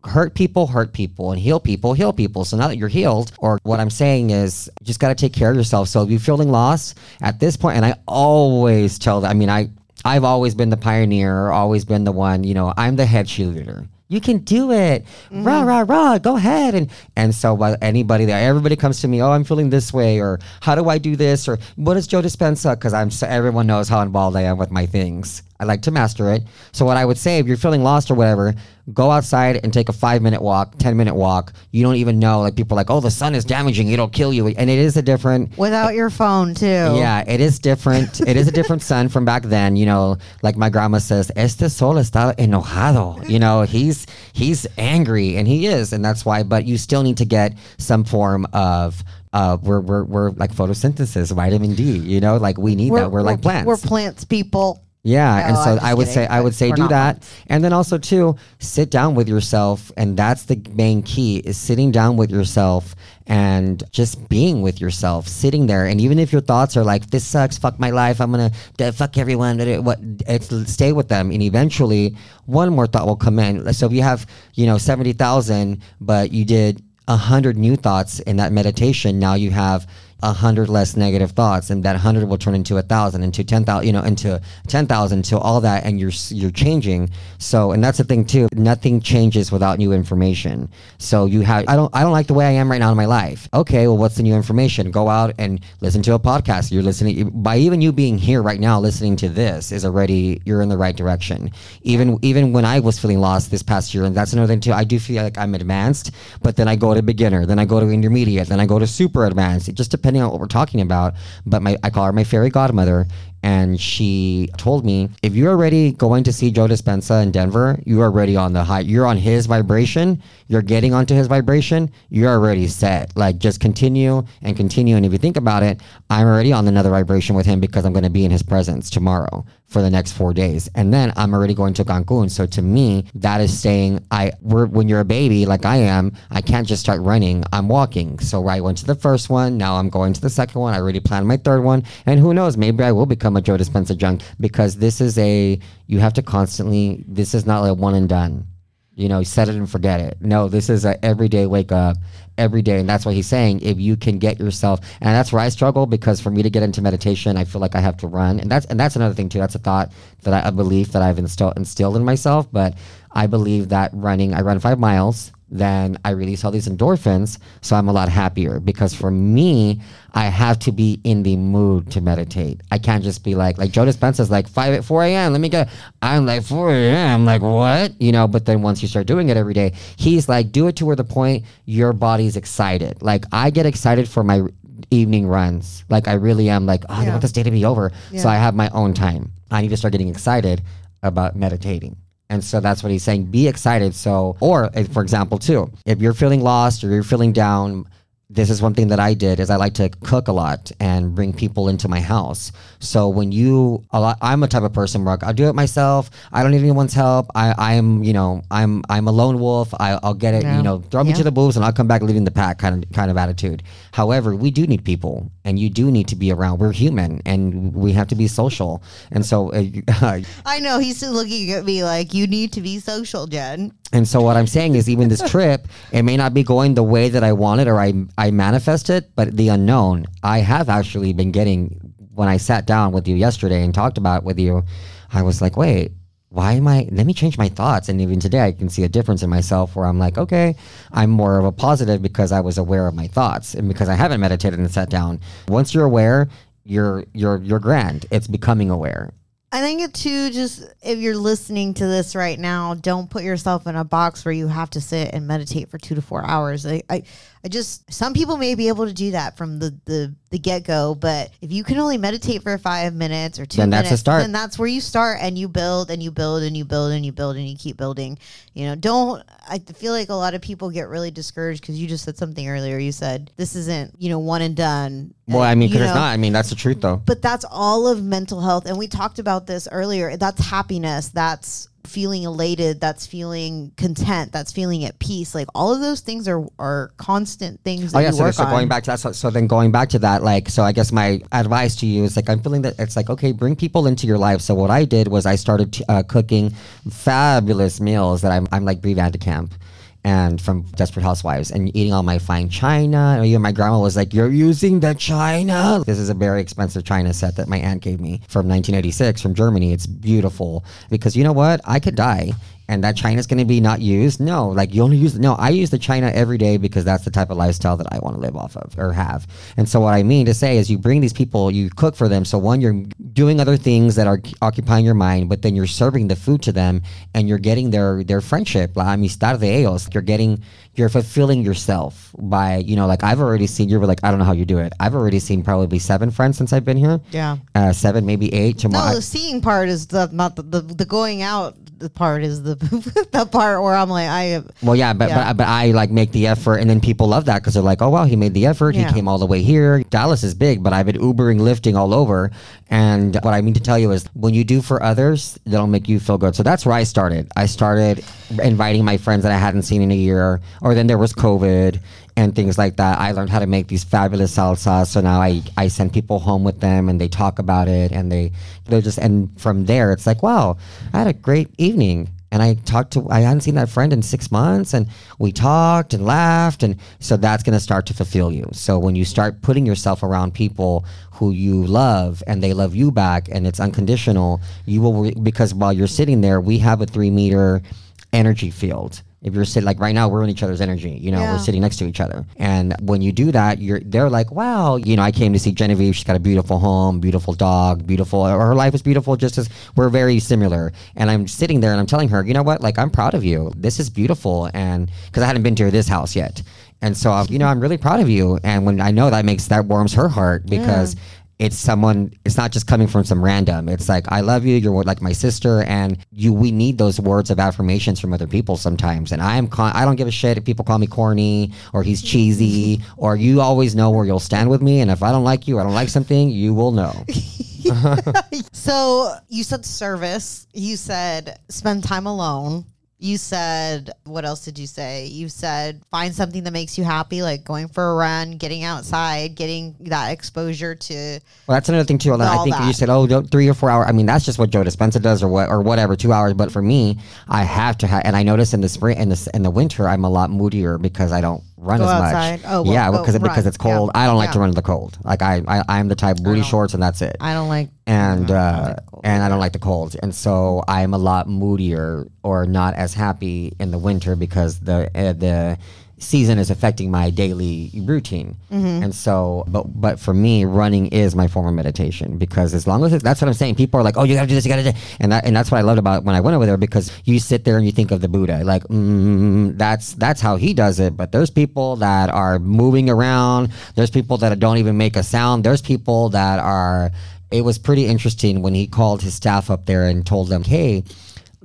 hurt people, hurt people, and heal people, heal people. So now that you're healed, or what I'm saying is, you just got to take care of yourself. So if you're feeling lost at this point, and I always tell I mean, I, I've always been the pioneer, always been the one, you know, I'm the head cheerleader. You can do it. Mm-hmm. Rah, rah, rah. Go ahead. And and so while anybody there, everybody comes to me, oh, I'm feeling this way, or how do I do this? Or what is Joe Dispenza? Because I'm so everyone knows how involved I am with my things. I like to master it. So what I would say, if you're feeling lost or whatever, go outside and take a five minute walk, ten minute walk. You don't even know. Like people are like, oh, the sun is damaging. It'll kill you. And it is a different without your phone too. yeah, it is different. *laughs* it is a different sun from back then. You know, like my grandma says, "Este sol está enojado." You know, he's he's angry, and he is, and that's why. But you still need to get some form of. Uh, we're, we're, we're like photosynthesis, vitamin D, you know, like we need that. We're, like plants. We're plants people. Yeah, and oh, so I'm just I would kidding, say I would say do that, ones. and then also too sit down with yourself, and that's the main key is sitting down with yourself and just being with yourself, sitting there, and even if your thoughts are like this sucks, fuck my life, I'm gonna fuck everyone, what it's stay with them, and eventually one more thought will come in. So if you have you know seventy thousand, but you did a hundred new thoughts in that meditation, now you have a hundred less negative thoughts, and that hundred will turn into a thousand, into ten thousand, you know, into ten thousand, to all that, and you're you're changing. So, and that's the thing too. Nothing changes without new information. So you have. I don't. I don't like the way I am right now in my life. Okay, well, what's the new information? Go out and listen to a podcast. You're listening by even you being here right now, listening to this is already you're in the right direction. Even even when I was feeling lost this past year, and that's another thing too. I do feel like I'm advanced, but then I go to beginner, then I go to intermediate, then I go to super advanced. It just depending on what we're talking about. But my I call her my fairy godmother, and she told me if you're already going to see Joe Dispenza in Denver, you are already on the high. You're on his vibration. You're getting onto his vibration. You're already set. Like just continue and continue. And if you think about it, I'm already on another vibration with him because I'm going to be in his presence tomorrow for the next four days, and then I'm already going to Cancun. So to me, that is saying I we're, when you're a baby like I am, I can't just start running. I'm walking. So I went to the first one. Now I'm going to the second one. I already planned my third one, and who knows? Maybe I will become a Joe Dispenza junk because this is a you have to constantly. This is not like one and done. You know, set it and forget it. No, this is a everyday wake up every day. And that's what he's saying. If you can get yourself, and that's where I struggle because for me to get into meditation, I feel like I have to run. And that's, and that's another thing too. That's a thought that I, a belief that I've instilled, instilled in myself. But I believe that running, I run five miles then I release all these endorphins. So I'm a lot happier because for me, I have to be in the mood to meditate. I can't just be like, like Joe Dispenza's like 5 at 4 a.m. Let me go. I'm like 4 a.m. Like what? You know, but then once you start doing it every day, he's like, do it to where the point your body's excited. Like I get excited for my evening runs. Like I really am like, oh, I want this day to be over. Yeah. So I have my own time. I need to start getting excited about meditating. And so that's what he's saying. Be excited. So, or for example, too, if you're feeling lost or you're feeling down, this is one thing that I did is I like to cook a lot and bring people into my house. So when you, a lot, I'm a type of person where I'll do it myself. I don't need anyone's help. I, I'm, you know, I'm, I'm a lone wolf. I, will get it, yeah. you know, throw me to the wolves and I'll come back leading the pack kind of, kind of attitude. However, we do need people and you do need to be around. We're human and we have to be social. And so, uh, *laughs* I know he's looking at me like you need to be social, Jen. And so what I'm saying is even this trip, it may not be going the way that I wanted or I I manifest it, but the unknown, I have actually been getting when I sat down with you yesterday and talked about it with you, I was like, wait, why am I let me change my thoughts and even today I can see a difference in myself where I'm like, okay, I'm more of a positive because I was aware of my thoughts and because I haven't meditated and sat down. Once you're aware, you're you're you're grand. It's becoming aware. I think it too. Just if you're listening to this right now, don't put yourself in a box where you have to sit and meditate for two to four hours. I, I, I just some people may be able to do that from the the, the get go, but if you can only meditate for five minutes or two then minutes, that's a start. then that's where you start and you build and you build and you build and you build and you keep building. You know, don't. I feel like a lot of people get really discouraged because you just said something earlier. You said this isn't you know one and done. Well, I mean, because it's not. I mean, that's the truth, though. But that's all of mental health, and we talked about this earlier. That's happiness. That's feeling elated, that's feeling content, that's feeling at peace. Like all of those things are are constant things. oh yeah, so, so going back to that, so, so, then going back to that, like, so I guess my advice to you is like, I'm feeling that it's like, okay, bring people into your life. So what I did was I started uh, cooking fabulous meals that I'm, I'm like Brie Camp and from Desperate Housewives and eating all my fine china. Even my grandma was like, "You're using the china." This is a very expensive china set that my aunt gave me from 1986 from Germany. It's beautiful because you know what? I could die and that china is going to be not used. No, like you only use no. I use the china every day because that's the type of lifestyle that I want to live off of or have. And so what I mean to say is, you bring these people, you cook for them. So one, you're doing other things that are occupying your mind, but then you're serving the food to them, and you're getting their their friendship, la amistad de ellos. You're getting you're fulfilling yourself by you know like I've already seen you're like I don't know how you do it. I've already seen probably seven friends since I've been here. Yeah, uh, seven maybe eight. Tomorrow. No, the seeing part is the not the, the, the going out the part is the *laughs* the part where I'm like I. Well, yeah, but yeah. but but I like make the effort, and then people love that because they're like, oh well, he made the effort. Yeah. He came all the way here. Dallas is big, but I've been Ubering, Lyfting all over, and what I mean to tell you is, when you do for others, that'll make you feel good. So that's where I started. I started inviting my friends that I hadn't seen in a year, or then there was COVID and things like that. I learned how to make these fabulous salsas. So now I, I send people home with them and they talk about it and they they're just and from there it's like, wow, I had a great evening. And I talked to I hadn't seen that friend in six months and we talked and laughed and so that's gonna start to fulfill you. So when you start putting yourself around people who you love and they love you back and it's unconditional, you will because while you're sitting there, we have a three meter energy field if you're sitting like right now we're in each other's energy you know yeah. we're sitting next to each other. And when you do that you're they're like wow you know i came to see genevieve. She's got a beautiful home beautiful dog beautiful her life is beautiful just as we're very similar. And i'm sitting there and i'm telling her you know what? Like i'm proud of you. This is beautiful and because i hadn't been to this house yet. And so you know i'm really proud of you. And when i know that makes that warms her heart because yeah it's someone it's not just coming from some random it's like i love you you're like my sister and you we need those words of affirmations from other people sometimes and i'm con- i don't give a shit if people call me corny or he's cheesy *laughs* or you always know where you'll stand with me and if i don't like you i don't like something you will know *laughs* So you said service. You said spend time alone. You said, what else did you say? You said find something that makes you happy, like going for a run, getting outside, getting that exposure to. Well, that's another thing too. I All think you said, oh, three or four hours. I mean, that's just what Joe Dispenza does, or what, or whatever, two hours. But for me, I have to have, and I notice in the spring, in the in the winter, I'm a lot moodier because I don't run Go as outside. much. Oh, well, yeah, because because it's cold. Yeah. I don't like to run in the cold. Like I, I I'm the type booty shorts and that's it. I don't like. and I don't uh, like the cold and I don't like the cold, and so I'm a lot moodier or not as happy in the winter because the uh, the season is affecting my daily routine. Mm-hmm. And so, but but for me, running is my form of meditation because as long as it, that's what I'm saying, people are like, oh, you gotta do this, you gotta do, and that, and that's what I loved about when I went over there because you sit there and you think of the Buddha, like mm, that's that's how he does it. But there's people that are moving around. There's people that don't even make a sound. There's people that are. It was pretty interesting when he called his staff up there and told them, hey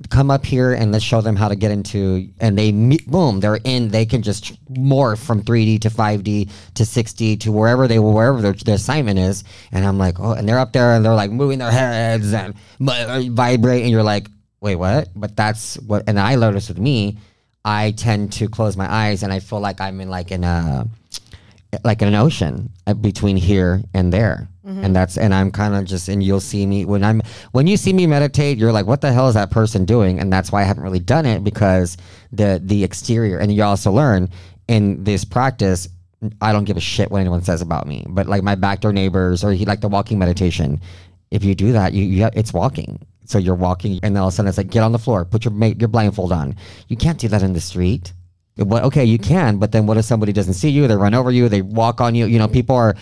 come up here and let's show them how to get into and they boom they're in they can just morph from 3d to 5d to 6d to wherever they wherever their, their assignment is. And i'm like oh and they're up there and they're like moving their heads and vi- vibrate and you're like wait what? But that's what and i noticed with me i tend to close my eyes and i feel like i'm in like in a like an ocean uh, between here and there Mm-hmm. and that's and i'm kind of just and you'll see me when i'm when you see me meditate you're like what the hell is that person doing and that's why i haven't really done it because the the exterior and you also learn in this practice i don't give a shit what anyone says about me but like my backdoor neighbors or he like the walking meditation if you do that you, you it's walking so you're walking and then all of a sudden it's like get on the floor put your your blindfold on you can't do that in the street what, okay, you can, but then what if somebody doesn't see you? They run over you, they walk on you. You know, people are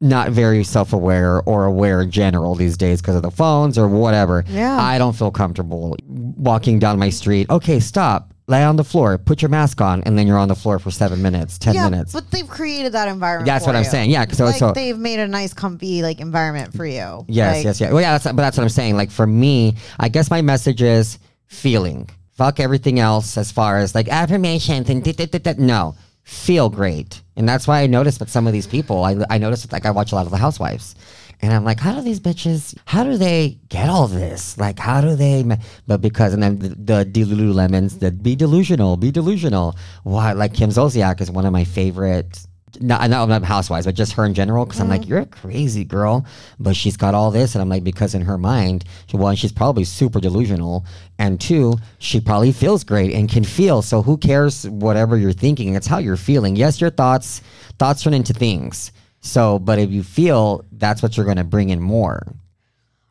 not very self aware or aware in general these days because of the phones or whatever. Yeah. I don't feel comfortable walking down my street. Okay, stop. Lay on the floor, put your mask on, and then you're on the floor for seven minutes, 10 yeah, minutes. but they've created that environment. That's what I'm you. saying. Yeah, so- like so- they've made a nice, comfy like environment for you. Yes, Like, yes, yeah. Well, yeah, that's, but that's what I'm saying. Like for me, I guess my message is feeling. Fuck everything else as far as like affirmations and da, da, da. no, feel great. And that's why I noticed with some of these people, I, I noticed like I watch a lot of the housewives. And I'm like, how do these bitches, how do they get all this? Like, how do they, but because, and then the, the Delulu Lemons, the be delusional, be delusional. Why? Like Kim Zolciak is one of my favorite not, not, not housewives, but just her in general. Because I'm like, mm-hmm. you're a crazy girl, but she's got all this, and I'm like, because in her mind, she, one, she's probably super delusional, and two, she probably feels great and can feel. So who cares whatever you're thinking? It's how you're feeling. Yes, your thoughts thoughts turn into things. So, but if you feel, that's what you're going to bring in more.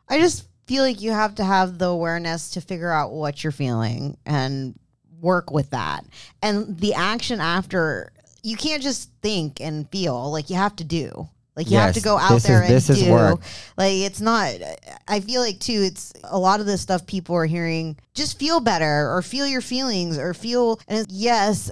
I just feel like you have to have the awareness to figure out what you're feeling and work with that. And the action after, you can't just think and feel. Like you have to do. Like you have to go out this there is- this and is do. work. Like it's not. I feel like too. It's a lot of this stuff people are hearing. Just feel better, or feel your feelings, or feel. And it's, yes,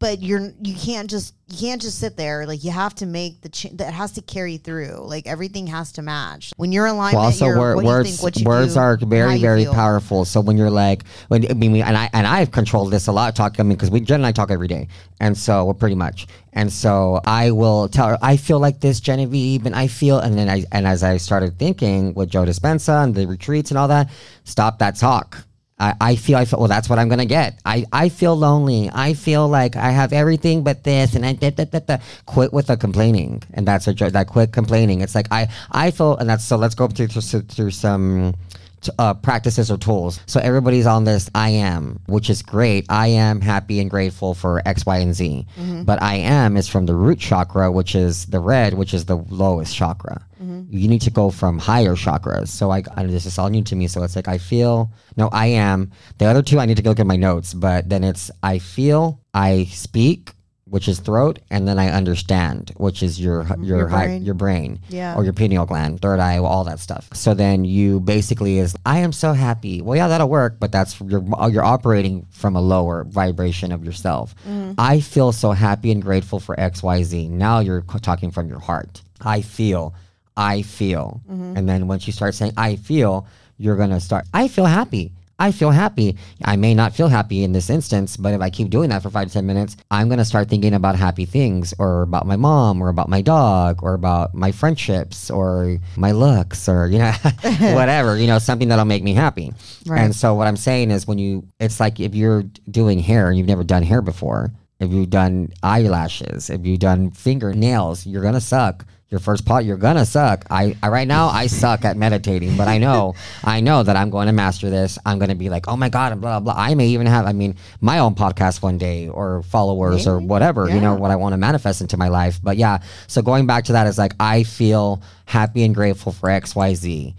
but you're you can't just you can't just sit there. Like you have to make the ch- that has to carry through. Like everything has to match. When you're in alignment, Well, also, what words think, what words do, are very very feel. powerful. So when you're like, when I mean, we- and I and I've controlled this a lot. Talking, I mean, because we Jen and I talk every day, and so we're pretty much. And so I will tell her, I feel like this, Genevieve, and I feel, and then I and as I started thinking with Joe Dispenza and the retreats and all that, stop that talk. I, I feel I feel well that's what I'm gonna get. I, I feel lonely. I feel like I have everything but this and I da, da, da, da. quit with the complaining. And that's a that quit complaining. It's like I I feel and that's so let's go through, through some t- uh, practices or tools. So everybody's on this I am, which is great. I am happy and grateful for X, Y, and Z. But I am is from the root chakra, which is the red, which is the lowest chakra. You need to go from higher chakras. So I, I this is all new to me. So it's like I feel no, I am. The other two I need to go look at my notes, but then it's I feel, I speak, which is throat, and then I understand, which is your mm-hmm. your Your high, brain. your brain Yeah. or your pineal gland, third eye, all that stuff. So then you basically is, I am so happy. Well, yeah, that'll work, but that's you're uh, you're operating from a lower vibration of yourself. Mm-hmm. I feel so happy and grateful for X, Y, Z. Now you're talking from your heart. I feel. I feel. Mm-hmm. And then once you start saying I feel, you're to start, I feel happy. I feel happy. I may not feel happy in this instance, but if I keep doing that for five to 10 minutes, I'm going to start thinking about happy things or about my mom or about my dog or about my friendships or my looks or, you know, *laughs* *laughs* whatever, you know, something that'll make me happy. Right. And so what I'm saying is when you, it's like if you're doing hair and you've never done hair before, if you've done eyelashes, if you've done fingernails, you're gonna suck. Your first pot, you're gonna suck. I, I right now I suck at meditating, but I know *laughs* I know that I'm going to master this. I'm gonna be like, oh my god, and blah blah. blah. I may even have, I mean, my own podcast one day or followers or whatever. You know what I want to manifest into my life. But yeah, so going back to that is like I feel happy and grateful for X Y Z.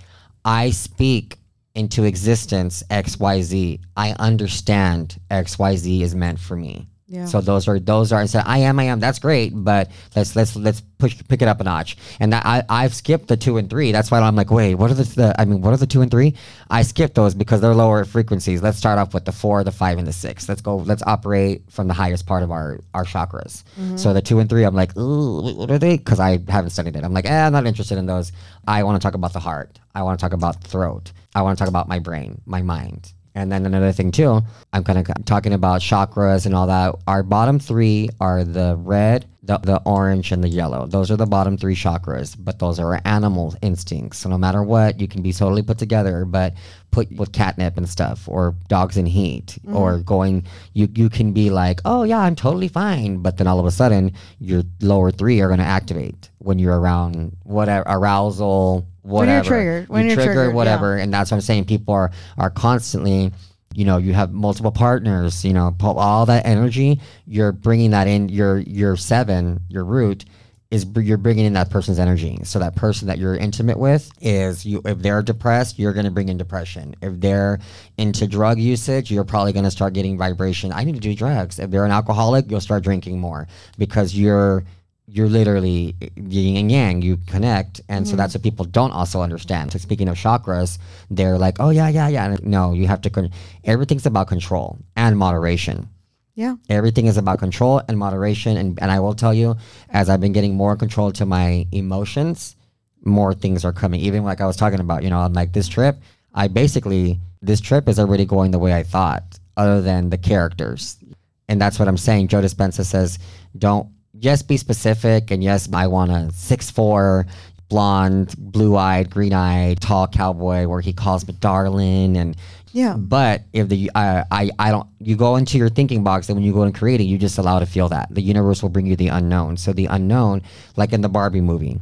I speak into existence XYZ. I understand XYZ is meant for me. Yeah. So those are those are I said I am I am. That's great but let's let's let's push pick it up a notch. And that I I've skipped the two and three. That's why I'm like wait what are the, the I mean what are the two and three? I skipped those because they're lower frequencies. Let's start off with the four the five and the six. Let's go let's operate from the highest part of our our chakras. So the two and three I'm like ooh what are they? Because I haven't studied it. I'm like eh, I'm not interested in those. I want to talk about the heart. I want to talk about the throat. I want to talk about my brain my mind and then another thing too, I'm kind of talking about chakras and all that. Our bottom three are the red, the, the orange, and the yellow. Those are the bottom three chakras, but those are animal instincts. So no matter what, you can be totally put together, but put with catnip and stuff, or dogs in heat, mm-hmm. or going, you, you can be like, oh yeah, I'm totally fine. But then all of a sudden, your lower three are going to activate when you're around whatever arousal, whatever. When you're triggered, when you're triggered, triggered, yeah. whatever and that's what I'm saying. People are are constantly, you know, you have multiple partners, you know, all that energy. You're bringing that in. Your your seven, your root is you're bringing in that person's energy. So that person that you're intimate with is you. If they're depressed, you're going to bring in depression. If they're into drug usage, you're probably going to start getting vibration. I need to do drugs. If they're an alcoholic, you'll start drinking more because you're you're literally yin and yang you connect. And so mm-hmm. that's what people don't also understand. So speaking of chakras they're like oh yeah yeah yeah. No you have to con- everything's about control and moderation. Yeah. everything is about control and moderation. And, and i will tell you as i've been getting more control to my emotions more things are coming. Even like i was talking about you know i'm like this trip i basically this trip is already going the way i thought other than the characters. And that's what i'm saying. Joe dispenza says don't just be specific and yes i want a six four blonde blue-eyed green-eyed tall cowboy where he calls me darling and Yeah. but if the uh, I I don't you go into your thinking box and when you go into creating you just allow to feel that the universe will bring you the unknown so the unknown like in the Barbie movie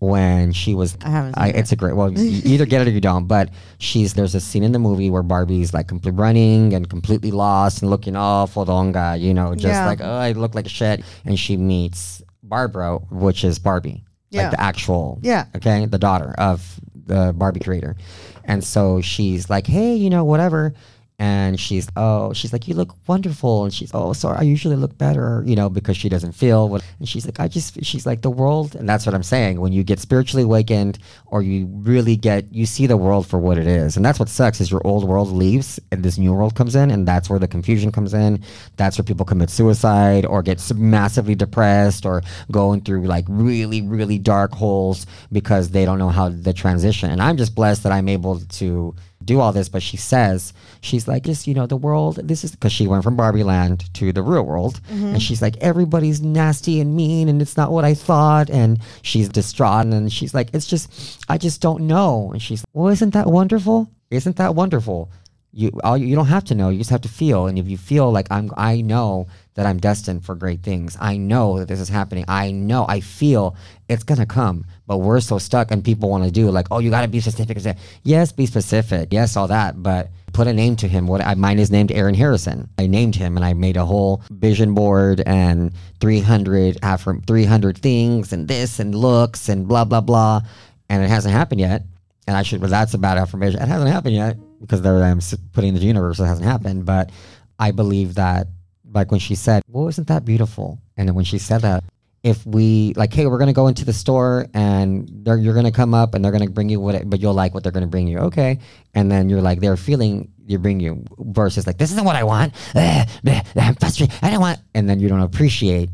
when she was I haven't seen I, it. it's a great well you either get it or you don't but she's there's a scene in the movie where Barbie's like completely running and completely lost and looking all fodonga you know just Yeah. like oh I look like shit and she meets Barbara which is Barbie Yeah. like the actual Yeah. okay the daughter of the barbie creator and so she's like hey you know whatever and she's oh she's like you look wonderful. And she's oh sorry i usually look better you know because she doesn't feel what and she's like i just she's like the world and that's what i'm saying. When you get spiritually awakened or you really get you see the world for what it is. And that's what sucks is your old world leaves and this new world comes in and that's where the confusion comes in. That's where people commit suicide or get massively depressed or going through like really really dark holes because they don't know how the transition. And i'm just blessed that i'm able to do all this but she says she's like just you know the world this is because she went from barbie land to the real world mm-hmm. and she's like everybody's nasty and mean and it's not what i thought and she's distraught and she's like it's just i just don't know. And she's well isn't that wonderful? Isn't that wonderful you all you don't have to know. You just have to feel. And if you feel like i'm i know that i'm destined for great things i know that this is happening i know i feel it's gonna come but we're so stuck and people want to do like oh you gotta be specific yes be specific yes all that but put a name to him. What I, mine is named aaron harrison. I named him and i made a whole vision board and 300 affirm 300 things and this and looks and blah blah blah. And it hasn't happened yet. And I should, well that's a bad affirmation. It hasn't happened yet because there I'm putting in the universe. It hasn't happened, but I believe that, like when she said, "Well, isn't that beautiful?" And then when she said that, if we like, hey, we're gonna go into the store and you're gonna come up and they're gonna bring you what, it, but you'll like what they're gonna bring you, okay? And then you're like, they're feeling you bring you versus like, this isn't what I want. Bleh, *laughs* I'm frustrated. I don't want, and then you don't appreciate.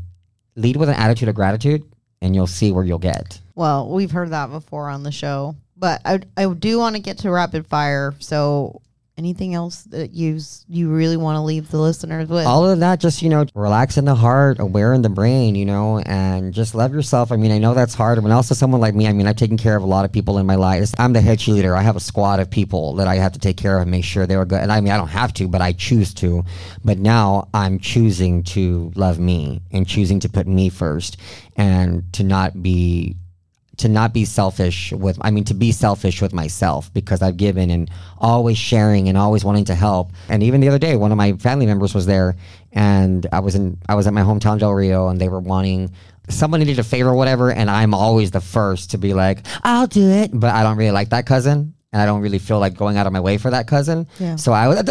Lead with an attitude of gratitude, and you'll see where you'll get. Well, we've heard that before on the show, but I I do want to get to rapid fire. So, anything else that you you really want to leave the listeners with? all of that just you know relax in the heart aware in the brain you know and just love yourself i mean i know that's hard when also someone like me i mean i've taken care of a lot of people in my life i'm the head cheerleader i have a squad of people that i have to take care of and make sure they were good and i mean i don't have to but i choose to but now i'm choosing to love me and choosing to put me first and to not be to not be selfish with I mean to be selfish with myself because I've given and always sharing and always wanting to help. And even the other day one of my family members was there and I was in I was at my hometown Del Rio and they were wanting someone needed a favor or whatever and I'm always the first to be like, I'll do it. But I don't really like that cousin and I don't really feel like going out of my way for that cousin. Yeah. So I was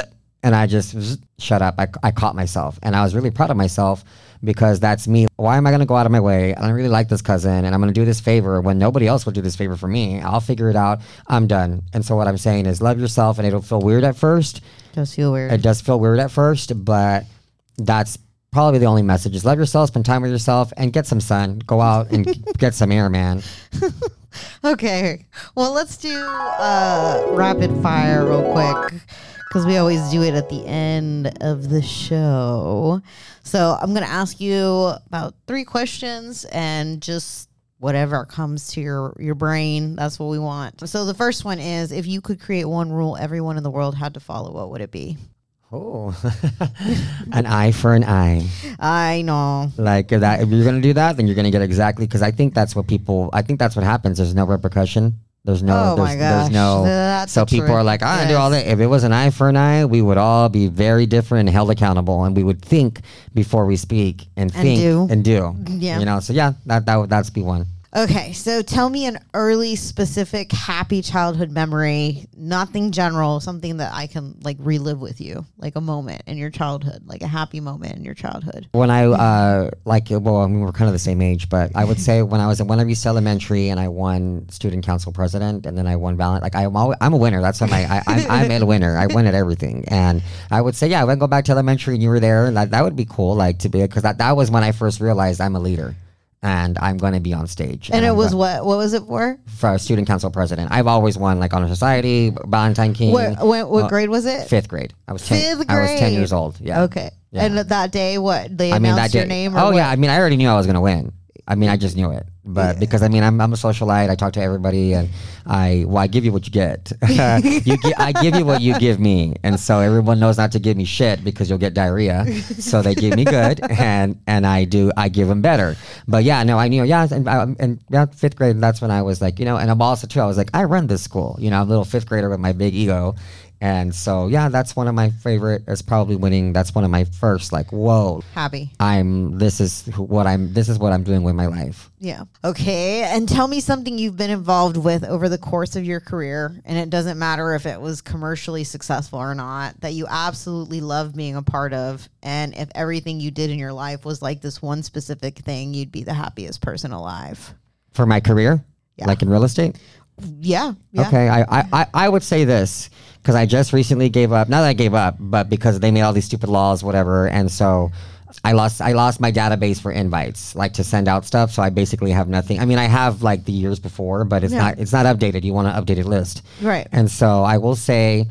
and I just shut up. I, I caught myself and I was really proud of myself because that's me. Why am I going to go out of my way? I don't really like this cousin and I'm going to do this favor when nobody else will do this favor for me. I'll figure it out. I'm done. And so what I'm saying is love yourself and it'll feel weird at first. It Does feel weird. It does feel weird at first, but that's probably the only message is love yourself, spend time with yourself and get some sun. Go out and *laughs* get some air, man. *laughs* *laughs* Okay. Well, let's do uh, rapid fire real quick because we always do it at the end of the show. So I'm going to ask you about three questions and just whatever comes to your, your brain. That's what we want. So the first one is if you could create one rule everyone in the world had to follow, what would it be? Oh, *laughs* an eye for an eye. I know. Like if that, if you're gonna do that, then you're gonna get exactly because I think that's what people. I think that's what happens. There's no repercussion. There's no. Oh there's, my there's no. *laughs* That's so people truth. are like, I do all that. If it was an eye for an eye, we would all be very different and held accountable, and we would think before we speak and And think do. and do. Yeah. You know. So yeah, that that would that's be one. Okay, so tell me an early, specific, happy childhood memory. Nothing general, something that I can like relive with you, like a moment in your childhood, like a happy moment in your childhood. When I uh like well, I mean we're kind of the same age, but I would say when I was in Elementary and I won student council president, and then I won Valent. Like I'm always, I'm a winner. That's my I, I'm, I'm a winner. I win at everything, and I would say yeah, I would go back to elementary and you were there, and that, that would be cool. Like to be because that that was when I first realized I'm a leader. And I'm going to be on stage. And it I'm was go- what? What was it for? for student council president. I've always won like honor society, Valentine King. What? What, what uh, grade was it? Fifth grade. I was ten. Fifth I was ten years old. Yeah. Okay. Yeah. And that day, what they I mean, announced that your day- name? Or Oh what? yeah, I mean, I already knew I was gonna win. I mean, I just knew it, but because I mean, I'm, I'm a socialite. I talk to everybody, and I well, I give you what you get. *laughs* you gi- I give you what you give me, and so everyone knows not to give me shit because you'll get diarrhea. So they give me good, *laughs* and and I do I give them better. But yeah, no, I knew. Yeah, and um, and yeah, fifth grade. That's when I was like, you know, and I'm also too. I was like, I run this school. You know, I'm a little fifth grader with my big ego. And so, yeah, that's one of my favorite. It's probably winning. That's one of my first, like, whoa, Happy. I'm this is what I'm this is what I'm doing with my life. Yeah. Okay. And tell me something you've been involved with over the course of your career, and it doesn't matter if it was commercially successful or not, that you absolutely love being a part of. And if everything you did in your life was like this one specific thing, you'd be the happiest person alive. For my career, Yeah. like in real estate. Yeah. Yeah. Okay, I, I, I, I would say this because I just recently gave up. Not that I gave up, but because they made all these stupid laws, whatever, and so I lost I lost my database for invites, like to send out stuff. So I basically have nothing. I mean, I have like the years before, but it's Yeah. not it's not updated. You want an updated list, Right. And so I will say,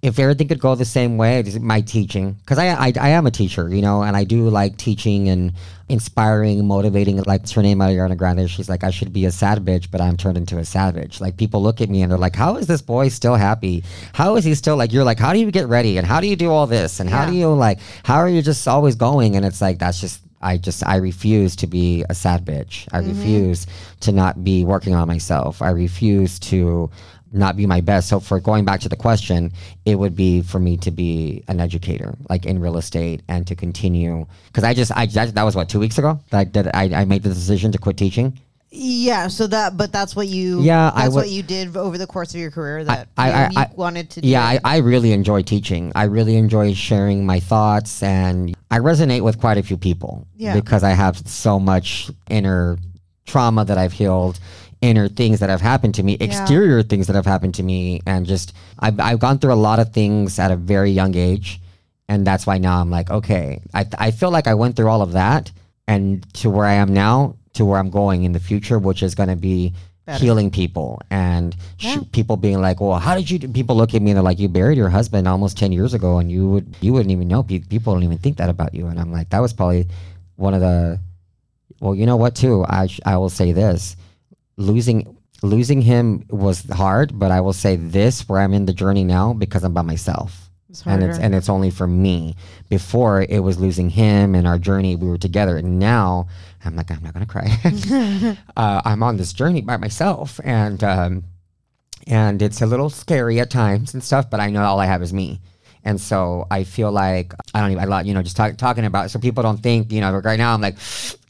if everything could go the same way, just my teaching, because I, I I am a teacher, you know, and I do like teaching and inspiring, motivating. Like her name, Ariana Grande, she's like, I should be a sad bitch, but I'm turned into a savage. Like people look at me and they're like, How is this boy still happy? How is he still like? You're like, how do you get ready and how do you do all this and how Yeah. do you like? How are you just always going? And it's like that's just. I just I refuse to be a sad bitch. I mm-hmm. refuse to not be working on myself. I refuse to not be my best. So for going back to the question, it would be for me to be an educator, like in real estate, and to continue. Because I just I that, that was what two weeks ago that, that I I made the decision to quit teaching. Yeah. So that, but that's what you. Yeah, That's would- what you did over the course of your career. That I- you, I- I- wanted to. Yeah. I, I really enjoy teaching. I really enjoy sharing my thoughts, and I resonate with quite a few people Yeah. because I have so much inner trauma that I've healed, inner things that have happened to me, exterior things that have happened to me, and just I've, I've gone through a lot of things at a very young age, and that's why now I'm like, okay, I I feel like I went through all of that, and to where I am now. to where I'm going in the future, which is going to be Better. healing people and sh- people being like, "Well, how did you?" do-" People look at me and they're like, "You buried your husband almost ten years ago, and you would you wouldn't even know. Pe- People don't even think that about you." And I'm like, that was probably one of the. Well, you know what? Too, I sh- I will say this: losing losing him was hard, but I will say this: where I'm in the journey now because I'm by myself It's and it's and it's only for me. Before it was losing him and our journey, we were together. And now I'm like, I'm not gonna cry. *laughs* *laughs* uh, I'm on this journey by myself, and um, and it's a little scary at times and stuff. But I know all I have is me. And so I feel like I don't even, I lot, you know, just talk, talking about it so people don't think, you know, like right now I'm like,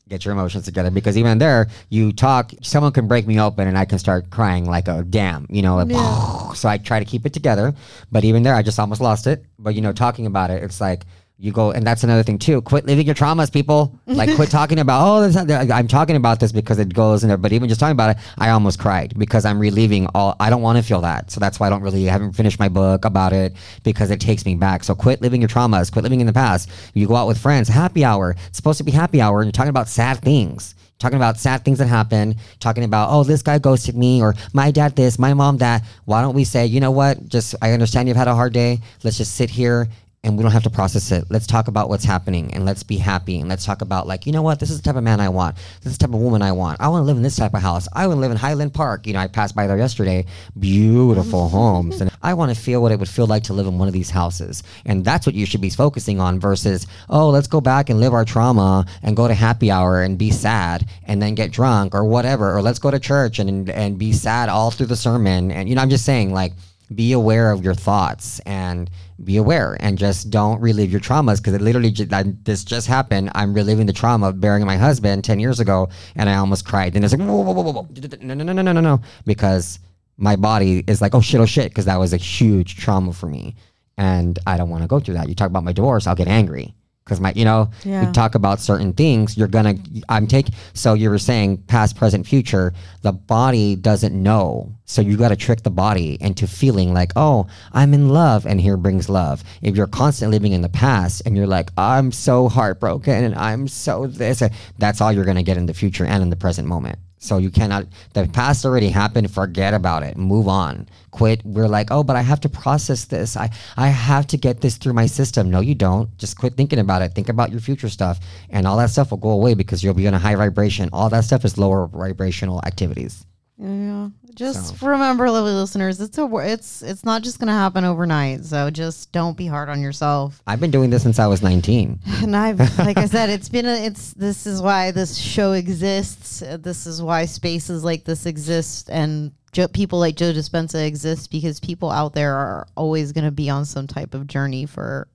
get your emotions together because even there, you talk, someone can break me open and I can start crying like a damn you know, like, *laughs* so I try to keep it together. But even there, I just almost lost it. But, you know, talking about it, it's like, you go, and that's another thing too. Quit living your traumas, people. Like, quit talking about, oh, that. I'm talking about this because it goes in there. But even just talking about it, I almost cried because I'm reliving all. I don't want to feel that, so that's why I don't really I haven't finished my book about it because it takes me back. So quit living your traumas. Quit living in the past. You go out with friends, happy hour. It's supposed to be happy hour, and you're talking about sad things talking about sad things that happen, talking about, oh, this guy ghosted me, or my dad this, my mom that. Why don't we say, you know what? Just, I understand you've had a hard day. Let's just sit here and we don't have to process it. Let's talk about what's happening and let's be happy. And let's talk about, like, you know what? This is the type of man I want. This is the type of woman I want. I want to live in this type of house. I want to live in Highland Park. You know, I passed by there yesterday. Beautiful *laughs* homes. And I want to feel what it would feel like to live in one of these houses. And that's what you should be focusing on versus, oh, let's go back and live our trauma and go to happy hour and be sad and then get drunk or whatever. Or let's go to church and, and be sad all through the sermon. And, you know, I'm just saying, like, be aware of your thoughts and be aware and just don't relive your traumas because it literally ju- that, this just happened. I'm reliving the trauma of burying my husband 10 years ago and I almost cried. And it's like, whoa, whoa, whoa, whoa, no, no, no, no, no, no, because my body is like, oh shit, oh shit, because that was a huge trauma for me. And I don't want to go through that. You talk about my divorce, I'll get angry. Because my, you know, Yeah. you talk about certain things, you're gonna. I'm taking. So you were saying past, present, future. The body doesn't know, so you got to trick the body into feeling like, oh, I'm in love, and here brings love. If you're constantly living in the past and you're like, I'm so heartbroken and I'm so this, that's all you're gonna get in the future and in the present moment. So you cannot. The past already happened. Forget about it. Move on. Quit. We're like, oh, but I have to process this. I I have to get this through my system. No, you don't. Just quit thinking about it. Think about your future stuff, and all that stuff will go away because you'll be in a high vibration. All that stuff is lower vibrational activities. Yeah. Just remember, lovely listeners, it's a it's it's not just gonna happen overnight. So just don't be hard on yourself. I've been doing this since I was 19. *laughs* And I've, like I said, it's been a, it's this is why this show exists. Uh, This is why spaces like this exist, and jo- people like Joe Dispenza exist because people out there are always going to be on some type of journey for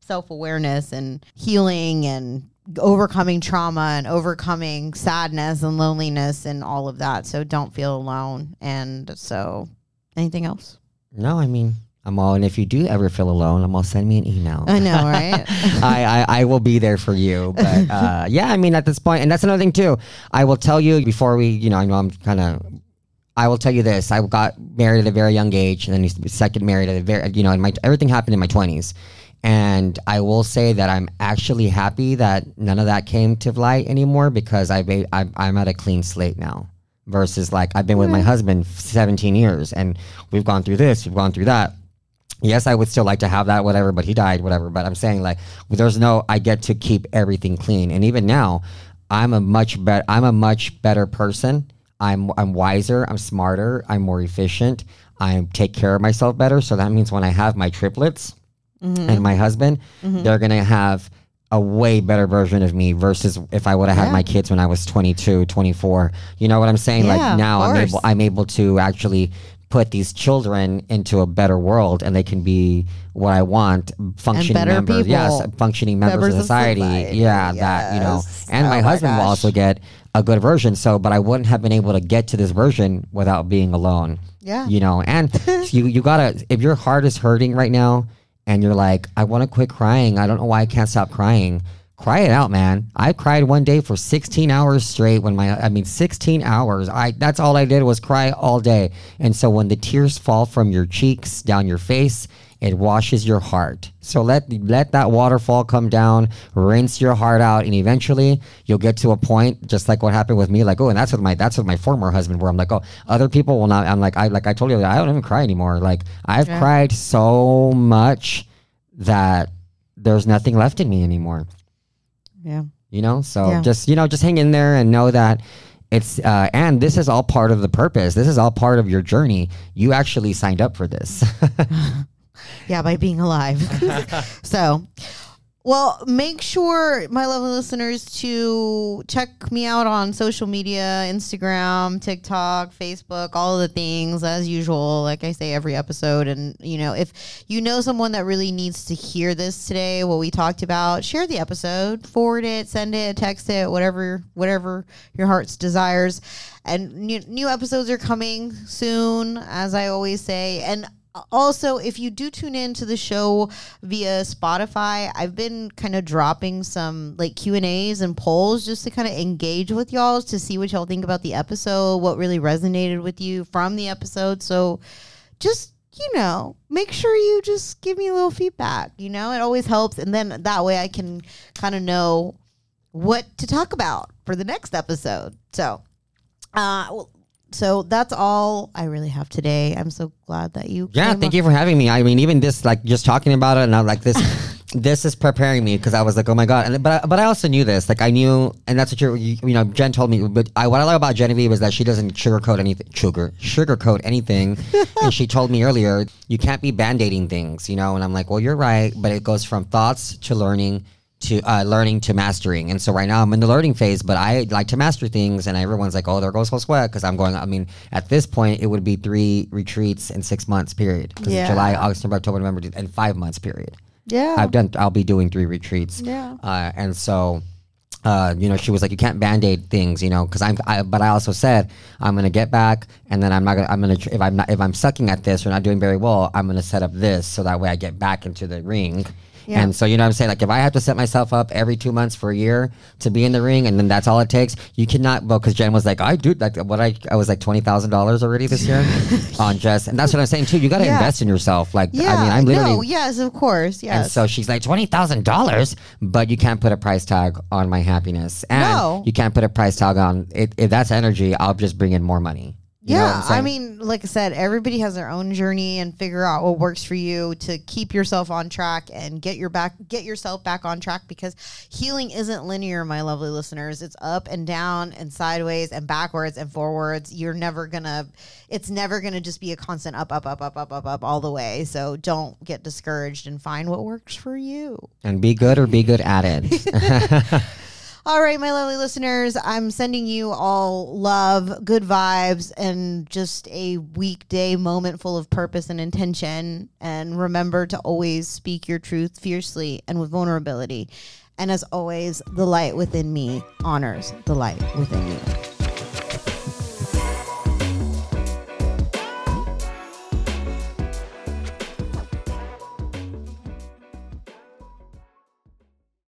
self awareness and healing and overcoming trauma and overcoming sadness and loneliness and all of that. So don't feel alone. And so, anything else? No, I mean, I'm all. And if you do ever feel alone, I'm all send me an email. I know, right? *laughs* I, I, I will be there for you. But *laughs* uh, yeah, I mean, at this point, and that's another thing too. I will tell you before we, you know, I know I'm kind of. I will tell you this: I got married at a very young age, and then he's second married at a very, you know, in my everything happened in my 20s. And I will say that I'm actually happy that none of that came to light anymore because I've made, I'm, I'm at a clean slate now. Versus like I've been with my husband 17 years, and we've gone through this, we've gone through that yes, I would still like to have that, whatever, but he died, whatever. But I'm saying like, there's no, I get to keep everything clean. And even now, I'm a much better, I'm a much better person. I'm, I'm wiser. I'm smarter. I'm more efficient. I take care of myself better. So that means when I have my triplets Mm-hmm. and my husband, mm-hmm. they're going to have a way better version of me versus if I would have had my kids when I was 22, 24. You know what I'm saying? Yeah, like now I'm able I'm able to actually put these children into a better world and they can be what I want functioning members. Yes functioning members, Members of of society, society, yeah that you know. And Oh my my husband will also get a good version. So but I wouldn't have been able to get to this version without being alone. Yeah. you know and *laughs* you you gotta if your heart is hurting right now and you're like I want to quit crying. I don't know why I can't stop crying. Cry it out man. I cried one day for 16 hours straight when my i mean 16 hours. I that's all i did was cry all day. And so when the tears fall from your cheeks down your face it washes your heart. So let let that waterfall come down, rinse your heart out, and eventually you'll get to a point, just like what happened with me. Like, oh, and that's with my that's with my former husband, where I'm like, oh, other people will not. I'm like, I like I told you, I don't even cry anymore. Like I've Yeah. cried so much that there's nothing left in me anymore Yeah. you know so Yeah. just you know just hang in there and know that it's uh, and this is all part of the purpose this is all part of your journey you actually signed up for this *laughs* *laughs* Yeah, by being alive. *laughs* so, well, make sure, my lovely listeners, to check me out on social media Instagram, TikTok, Facebook, all of the things as usual. Like I say every episode. And, you know, if you know someone that really needs to hear this today, what we talked about, share the episode, forward it, send it, text it, whatever, whatever your heart's desires. And new, new episodes are coming soon, as I always say. And also if you do tune in to the show via spotify i've been kind of dropping some like q and a's and polls just to kind of engage with y'all to see what y'all think about the episode what really resonated with you from the episode. So just you know make sure you just give me a little feedback you know? It always helps and then that way i can kind of know what to talk about for the next episode. So uh well, so that's all I really have today. I'm so glad that you. yeah thank on. you for having me i mean even this like just talking about it and i'm like this *laughs* this is preparing me because i was like oh my god and, but, I, but i also knew this like i knew and that's what you're, you you know jen told me but I, what i like about genevieve is that she doesn't sugarcoat anything sugar sugarcoat anything *laughs* and she told me earlier you can't be band-aiding things you know and i'm like well you're right but it goes from thoughts to learning to uh, learning to mastering. And so right now I'm in the learning phase, but I like to master things. And everyone's like, oh, there goes Josue. Because I'm going, I mean, at this point, it would be three retreats in six months period. Because Yeah. July, August, September, October, November, and five months period. Yeah. I've done, I'll be doing three retreats. Yeah. Uh, and so, uh, you know, she was like, you can't band-aid things, you know, because I'm, I, but I also said I'm gonna get back, and then I'm not gonna, I'm gonna, tr- if I'm not, if I'm sucking at this or not doing very well, I'm gonna set up this so that way I get back into the ring. Yeah. And so you know what I'm saying? Like if I have to set myself up every two months for a year to be in the ring, and then that's all it takes, you cannot. Well, because Jen was like, I do like what I I was like twenty thousand dollars already this year *laughs* on just, and that's what I'm saying too. You got to Yeah. invest in yourself. Like yeah. I mean, I'm literally. No, yes, of course. Yes. And so she's like twenty thousand dollars, but you can't put a price tag on my happiness, and No. you can't put a price tag on it. If that's energy, I'll just bring in more money. You yeah? I mean, like I said, everybody has their own journey and figure out what works for you to keep yourself on track and get your back get yourself back on track because healing isn't linear, my lovely listeners. It's up and down and sideways and backwards and forwards. You're never gonna it's never gonna just be a constant up, up, up, up, up, up, up all the way. So don't get discouraged and find what works for you. and be good or be good at it. *laughs* *laughs* All right, my lovely listeners, I'm sending you all love, good vibes, and just a weekday moment full of purpose and intention. And remember to always speak your truth fiercely and with vulnerability. And as always, the light within me honors the light within you.